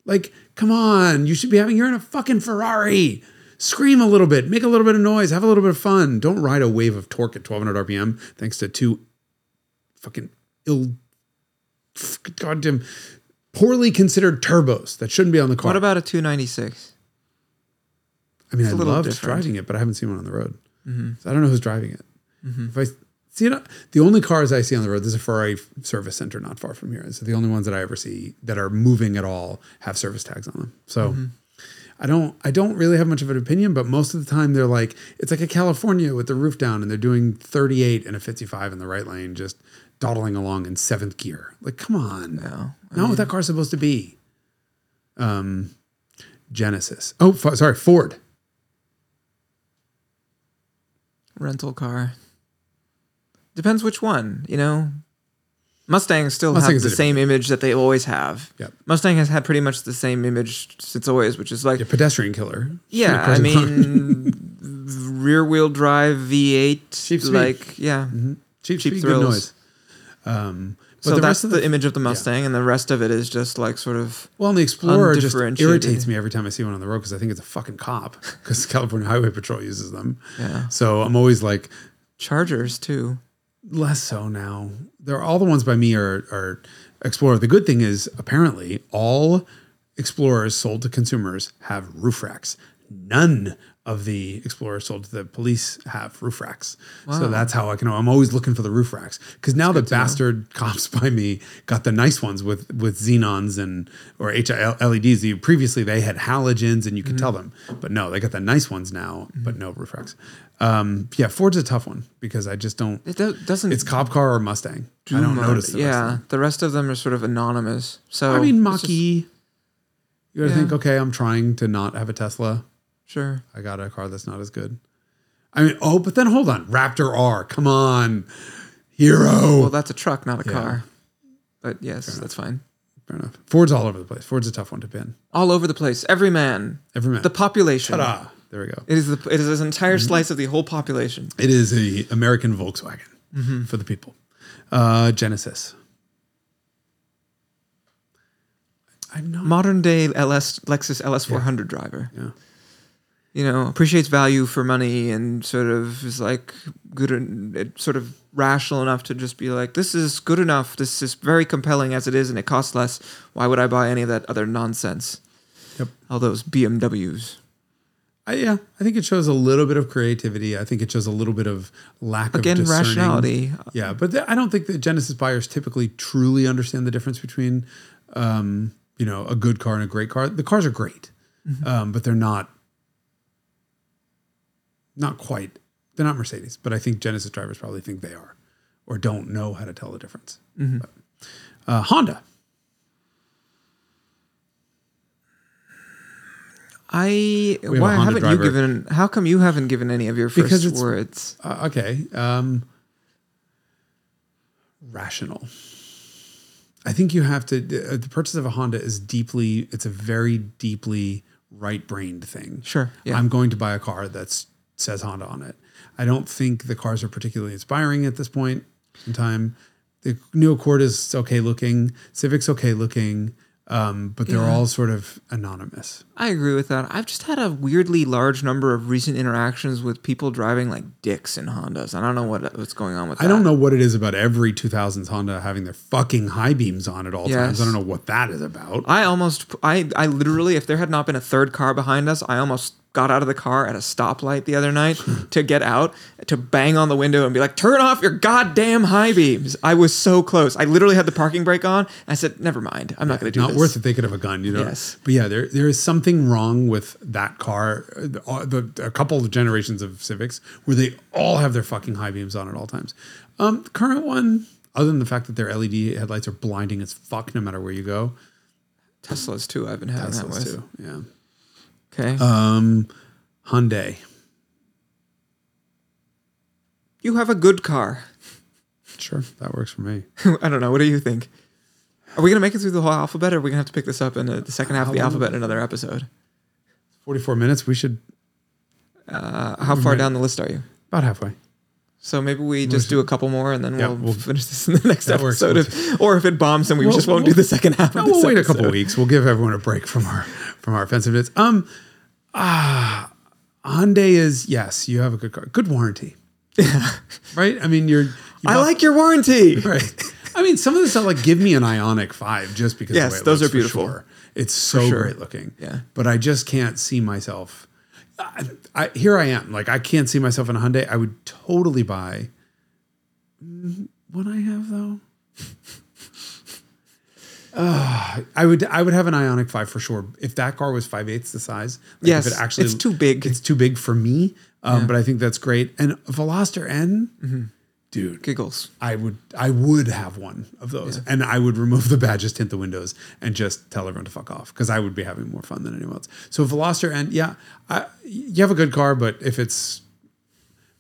Like, come on, you should be having. You're in a fucking Ferrari. Scream a little bit, make a little bit of noise, have a little bit of fun. Don't ride a wave of torque at 1200 RPM thanks to two fucking ill, goddamn, poorly considered turbos that shouldn't be on the car. what about a 296 I mean, I loved different. driving it, but I haven't seen one on the road. Mm-hmm. So I don't know who's driving it. Mm-hmm. If I see it, the only cars I see on the road, there's a Ferrari service center not far from here. So the only ones that I ever see that are moving at all have service tags on them. So mm-hmm. I don't, I don't really have much of an opinion, but most of the time they're like, it's like a California with the roof down, and they're doing 38 and a 55 in the right lane, just dawdling along in seventh gear. Like, come on, No, not what that car's supposed to be. Um, Genesis. Oh, f- sorry, Ford. rental car. Depends which one, you know. Mustangs still Mustangs have the same image that they always have. Yep. Mustang has had pretty much the same image since always, which is like, A pedestrian killer. yeah, I mean, rear wheel drive V8, Cheap speed. like, yeah. cheap, cheap cheap good thrills. noise. Um, but So the that's rest of the, the, image of the Mustang, and the rest of it is just like sort of well, and the Explorer just irritates me every time I see one on the road because I think it's a fucking cop because California Highway Patrol uses them. Yeah. So I'm always like, Chargers too. less so now. They're all the ones by me are are Explorer. The good thing is apparently all Explorers sold to consumers have roof racks. None of the Explorers sold to the police have roof racks. So that's how I can know. I'm always looking for the roof racks because now the bastard cops by me got the nice ones with with xenons and or LEDs. You- Previously they had halogens and you could tell them, but no, they got the nice ones now, but no roof racks. Um, yeah, Ford's a tough one because I just don't. It do- doesn't. It's cop car or Mustang. I do don't much. notice the Yeah, them. the rest of them are sort of anonymous. So I mean, Mach-E. You gotta Yeah. think, okay, I'm trying to not have a Tesla. Sure. I got a car that's not as good. I mean, oh, but then hold on. Raptor R, come on. Hero. Well, that's a truck, not a Yeah. car. But yes, that's fine. Fair enough. Ford's all over the place. Ford's a tough one to pin. All over the place. Every man. Every man. The population. Ta-da. There we go. It is the it is an entire Mm-hmm. slice of the whole population. It is a American Volkswagen Mm-hmm. for the people. Uh, Genesis. I'm not. Modern day LS Lexus LS 400 driver. Yeah. You know, appreciates value for money and sort of is like good and it sort of rational enough to just be like, this is good enough. This is very compelling as it is, and it costs less. Why would I buy any of that other nonsense? Yep. All those BMWs. I, yeah, I think it shows a little bit of creativity. I think it shows a little bit of lack Again, of discerning. rationality. Yeah, but th- I don't think that Genesis buyers typically truly understand the difference between, um, you know, a good car and a great car. The cars are great, Mm-hmm. um, but they're not, not quite. They're not Mercedes, but I think Genesis drivers probably think they are, or don't know how to tell the difference. Mm-hmm. But, uh, Honda. I why haven't driver. you given? How come you haven't given any of your first words? Uh, okay. Um, rational. I think you have to. Uh, the purchase of a Honda is deeply. It's a very deeply right-brained thing. Sure, yeah. I'm going to buy a car that says Honda on it. I don't think the cars are particularly inspiring at this point in time. The new Accord is okay looking. Civic's okay looking. Um, but they're Yeah. all sort of anonymous. I agree with that. I've just had a weirdly large number of recent interactions with people driving like dicks in Hondas. I don't know what what's going on with that. I don't know what it is about every 2000s Honda having their fucking high beams on at all times. I don't know what that is about. I almost, I, I literally, if there had not been a third car behind us, I almost got out of the car at a stoplight the other night to get out to bang on the window and be like, "Turn off your goddamn high beams!" I was so close. I literally had the parking brake on. I said, "Never mind. I'm not going to do Not this." Not worth it. They could have a gun, you know. Yes. But yeah, there there is something wrong with that car. The, the a couple of generations of Civics where they all have their fucking high beams on at all times. Um, the current one, other than the fact that their LED headlights are blinding as fuck no matter where you go. Teslas too. I've been having that Teslas with. too. Yeah. Okay. Um, Hyundai. you have a good car. Sure, that works for me. I don't know. What do you think? Are we gonna make it through the whole alphabet, or are we gonna have to pick this up in the second half of the alphabet in another episode? 44 minutes. We should Uh, how far down the list are you? about halfway. So maybe we just do a couple more, and then Yeah, we'll, we'll- finish this in the next episode. If, or if it bombs, then we Well, just won't we'll- do the second half. No, we'll wait a couple weeks. We'll give everyone a break from our from our offensive offensiveness. Um, ah, Hyundai is yes, you have a good car, good warranty. Yeah, right. I mean, you're. You I bought- like your warranty. Right. I mean, some of the stuff like give me an Ioniq Five just because. Yes, the way it those looks, are beautiful. sure. It's so sure. great looking. Yeah. but I just can't see myself. I, I here I am. Like I can't see myself in a Hyundai. I would totally buy. Mm, What I have though. Uh, I would I would have an Ioniq Five for sure. If that car was five eighths the size, like Yes, if it actually it's too big. It's too big for me. Um, but I think that's great. And Veloster N, Mm-hmm. dude, Giggles. I would I would have one of those, and I would remove the badges, tint the windows, and just tell everyone to fuck off because I would be having more fun than anyone else. So Veloster and yeah, I, you have a good car, but if it's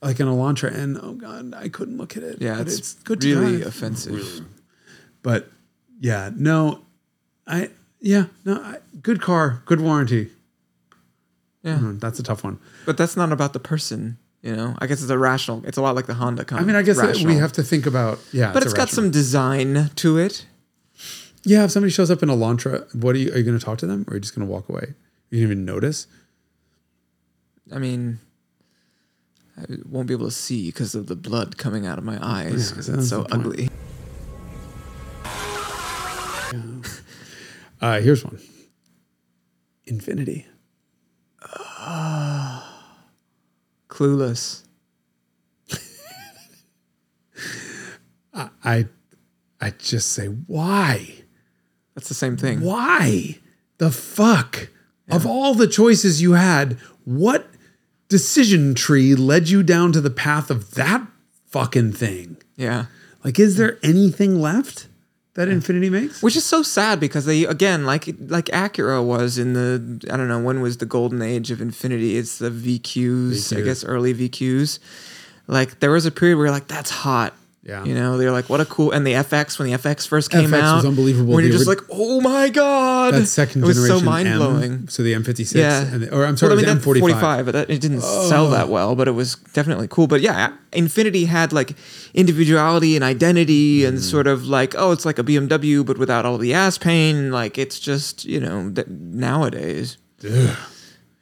like an Elantra and oh god, I couldn't look at it. Yeah, but it's, good to really offensive. But yeah, no, I yeah no, I, good car, good warranty. Yeah, Mm, That's a tough one. but that's not about the person. You know, I guess it's a rational. It's a lot like the Honda. I mean, I guess that we have to think about yeah, but it's it's got some design to it. Yeah, if somebody shows up in a Elantra, what are you? Are you going to talk to them, or are you just going to walk away? You didn't even notice. I mean, I won't be able to see because of the blood coming out of my eyes because that's it's so ugly. Uh, here's one. Infiniti. Clueless. I, I just say why? That's the same thing. Why the fuck? Of all the choices you had, what decision tree led you down to the path of that fucking thing? Yeah. Like, is there anything left that Infiniti makes? Which is so sad because they again like like Acura was in the I don't know when was the golden age of Infiniti. It's the VQs, I guess early VQs. Like there was a period where you're like that's hot. Yeah. You know, they're like, what a cool, and the FX when the FX first came FX out was unbelievable. When you're just like, oh my god, That second generation it was so mind blowing. So the M56, Yeah, and the, or I'm sorry, well, I mean, the M45. 45, but that, it didn't sell that well. But it was definitely cool. But yeah, Infiniti had like individuality and identity, Mm. and sort of like, oh, it's like a BMW, but without all the ass pain. Like it's just you know that nowadays. yeah.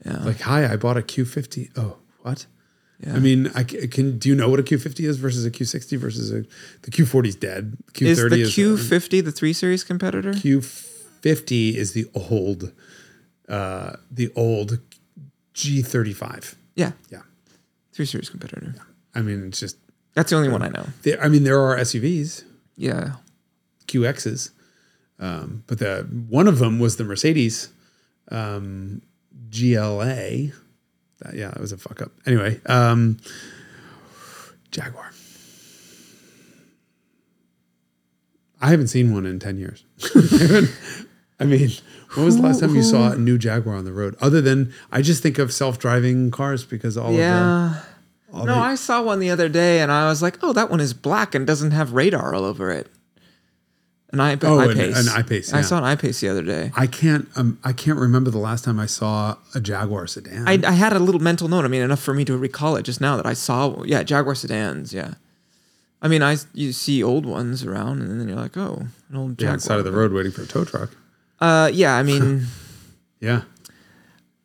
Like, hi, I bought a Q50. Oh, what? Yeah. I mean, I can. Do you know what a Q50 is versus a Q60 versus a the Q40 is dead. Q30 Is the is Q50 the three series competitor? Q50 is the old, uh, the old G35. yeah, Yeah, three series competitor. I mean, it's just. That's the only one I know. There, I mean, there are SUVs, Yeah. QXs, um, but the one of them was the Mercedes um, GLA. That, yeah, that was a fuck up. Anyway, um, Jaguar. I haven't seen one in ten years. I mean, when was the last time you saw a new Jaguar on the road? Other than I just think of self-driving cars because all Yeah. of No, the, I saw one the other day and I was like, oh, that one is black and doesn't have radar all over it. An I, Oh, an- an I-Pace, I yeah. saw an I-Pace the other day. I can't um, I can't remember the last time I saw a Jaguar sedan. I, I had a little mental note. I mean, enough for me to recall it just now that I saw, yeah, Jaguar sedans. Yeah. I mean, I you see old ones around and then you're like, oh, an old yeah, Jaguar. on side of the road waiting for a tow truck. Uh, yeah, I mean, Yeah.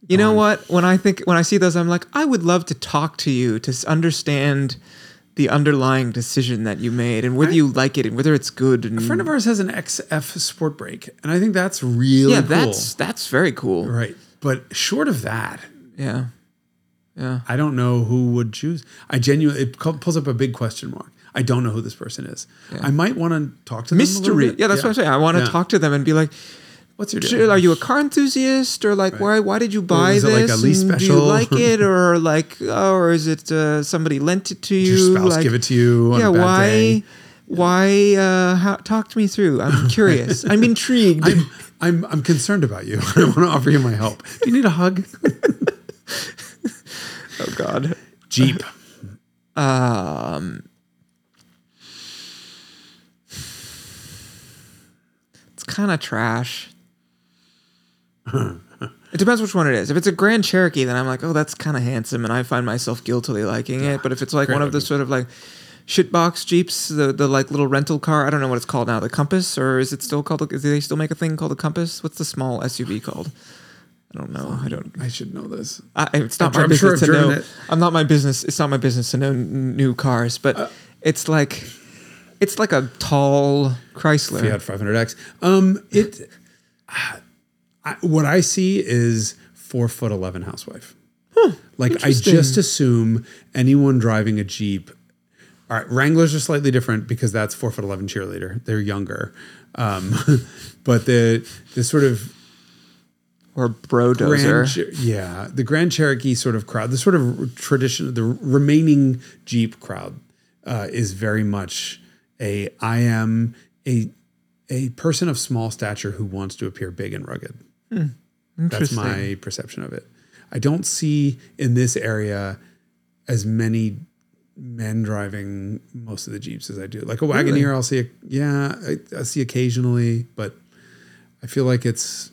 you know what? When I think, when I see those, I'm like, I would love to talk to you to understand the underlying decision that you made and whether you like it and whether it's good. And A friend of ours has an XF Sportbrake, and I think that's really yeah, cool. that's that's very cool. right. But short of that, Yeah, yeah. I don't know who would choose. I genuinely it pulls up a big question mark. I don't know who this person is. I might want to talk to them. Mystery. Yeah, that's what I'm saying. I want to Yeah. talk to them and be like, What's your "Sure, deal? Are you a car enthusiast, or like why why did you buy it like this? a lease and Do you like it, or like, oh, or is it uh, somebody lent it to you? Did your spouse like, give it to you on yeah. a bad why? day? Why? Uh, how, talk to me through. I'm curious. I'm intrigued. I'm, I'm I'm concerned about you. I want to offer you my help. Do you need a hug? oh God. Jeep. Um, it's kind of trash. It depends which one it is. If it's a Grand Cherokee, then I'm like, oh, that's kind of handsome, and I find myself guiltily liking it. But if it's like one of the sort of like shitbox Jeeps, the the like little rental car, I don't know what it's called now, the Compass, or is it still called? Do they still make a thing called the Compass? What's the small SUV called? I don't know. I don't. I should know this. I, it's not I'm my sure business I've to know. it. I'm not my business. It's not my business to know n- new cars, but Uh, it's like it's like a tall Chrysler. Fiat 500X. Um, it. I, what I see is four foot eleven housewife. like I just assume anyone driving a Jeep. All right, Wranglers are slightly different because that's four foot eleven cheerleader. They're younger, um, but the the sort of or Brodozer. Grand, yeah, the Grand Cherokee sort of crowd, the sort of tradition, the remaining Jeep crowd, uh, is very much a I am a a person of small stature who wants to appear big and rugged. Hmm, That's my perception of it. I don't see in this area as many men driving most of the Jeeps as I do. Like a Wagoneer, I'll see. A, yeah, I, I see occasionally, but I feel like it's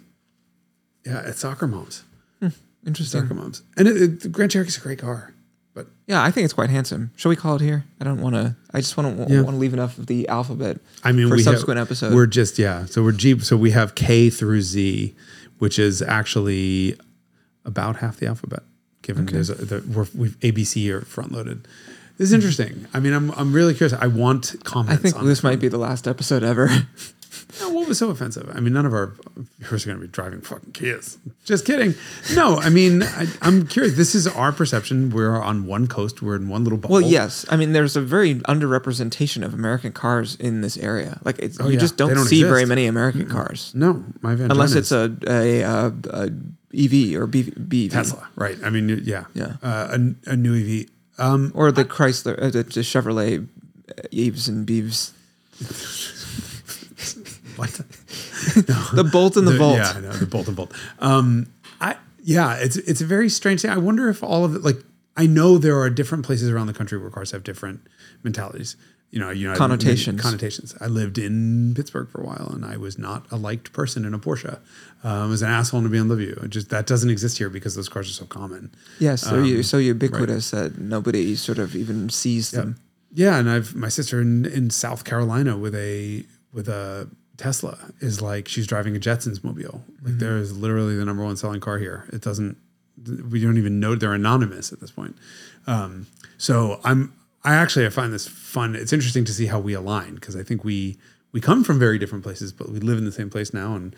yeah, it's soccer moms, hmm, Interesting. soccer moms, and it, it, the Grand Cherokee's a great car. But Yeah, I think it's quite handsome. Shall we call it here? I don't want to. I just want to Yeah. want to leave enough of the alphabet. I mean, for subsequent have, episode. We're just yeah. So we're Jeep. So we have K through Z, which is actually about half the alphabet. Given there's a, the, we're, we've ABC are front loaded. This is interesting. I mean, I'm I'm really curious. I want comments. I think on this might be the last episode ever. No, what was so offensive? I mean, none of our viewers are going to be driving fucking Kias. Just kidding. No, I mean, I, I'm curious. This is our perception. We're on one coast. We're in one little bubble. well, yes. I mean, there's a very underrepresentation of American cars in this area. Like, it's, you Oh, yeah. just don't, don't see very many American cars No, my Van unless it's a a, a, a EV or B, BV Tesla, right? I mean, yeah, Yeah. uh, a, a new EV. Um, or the Chrysler, uh, the, the Chevrolet uh, Eves and Beeves. what? The Bolt and the, Volt. Yeah, I know the bolt and bolt. Um, I yeah, it's it's a very strange thing. I wonder if all of it, like, I know there are different places around the country where cars have different mentalities. you know, you know, Connotations. connotations. I lived in Pittsburgh for a while, and I was not a liked person in a Porsche. Um, I was an asshole in a BMW. It just that doesn't exist here because those cars are so common. Yes, they're u- Um, so ubiquitous that nobody sort of even sees them. Yeah, and I've my sister in, in South Carolina with a with a Tesla is like she's driving a Jetsons mobile. Like there is literally the number one selling car here. It doesn't we don't even know they're anonymous at this point. Um, so I'm I actually I find this fun. It's interesting to see how we align because I think we we come from very different places, but we live in the same place now and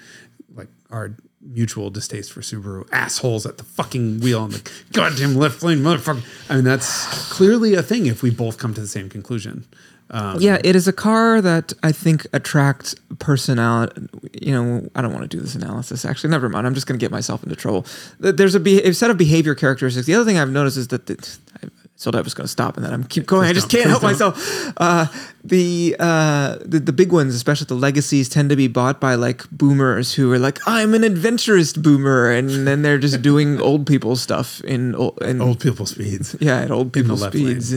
like our mutual distaste for Subaru assholes at the fucking wheel on the goddamn left lane, motherfucker. I mean, that's clearly a thing if we both come to the same conclusion. Um, Yeah, it is a car that I think attracts personality. You know, I don't want to do this analysis. Actually, never mind. I'm just going to get myself into trouble. There's a, be- a set of behavior characteristics. The other thing I've noticed is that the, I thought I was going to stop and then I'm keep going. I just can't help Please myself. Uh, the, uh, the the big ones, especially the legacies, tend to be bought by like boomers who are like, I'm an adventurist boomer, and then they're just doing old people stuff in in Old people speeds. yeah, at old people speeds.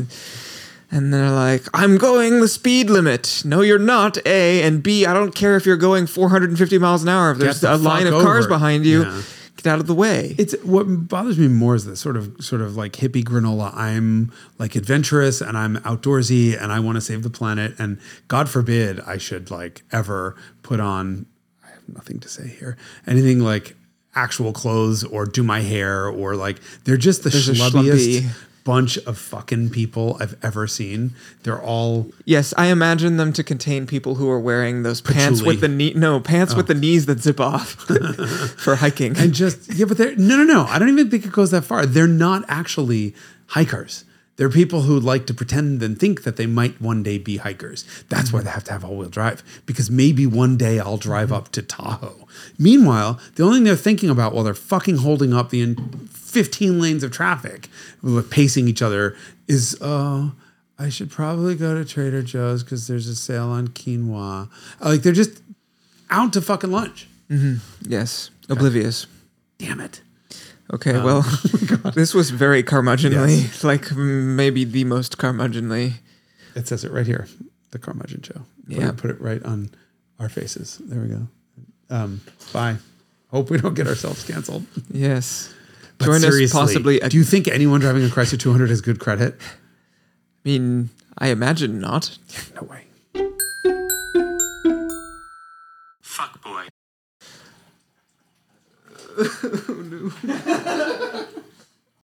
And, and they're like, I'm going the speed limit. No, you're not. A and B. I don't care if you're going 450 miles an hour. If there's the a line of fuck cars behind you, Yeah. get out of the way. It's what bothers me more is the sort of sort of like hippie granola. I'm like adventurous and I'm outdoorsy and I want to save the planet. And God forbid I should like ever put on. I have nothing to say here. Anything like actual clothes or do my hair or like they're just the There's schlubbiest schlubby- bunch of fucking people I've ever seen. They're all yes, I imagine them to contain people who are wearing those pants with the knee. No, pants with the oh. knees that zip off for hiking. and just yeah, but they're no, no, no. I don't even think it goes that far. They're not actually hikers. They're people who like to pretend and think that they might one day be hikers. That's why they have to have all-wheel drive because maybe one day I'll drive mm-hmm. up to Tahoe. Meanwhile, the only thing they're thinking about while they're fucking holding up the in 15 lanes of traffic, pacing each other, is uh, I should probably go to Trader Joe's because there's a sale on quinoa. Like they're just out to fucking lunch. mm-hmm. yes, oblivious. Damn it. Okay, Um, well, oh this was very curmudgeonly, like mm, maybe the most curmudgeonly. It says it right here, the Carmudgeon Show. Put Yeah. it, put it right on our faces. There we go. Um, bye. Hope we don't get ourselves canceled. Yes. But Join us possibly. A, do you think anyone driving a Chrysler 200 has good credit? I mean, I imagine not. no way. Fuck boy. oh, no.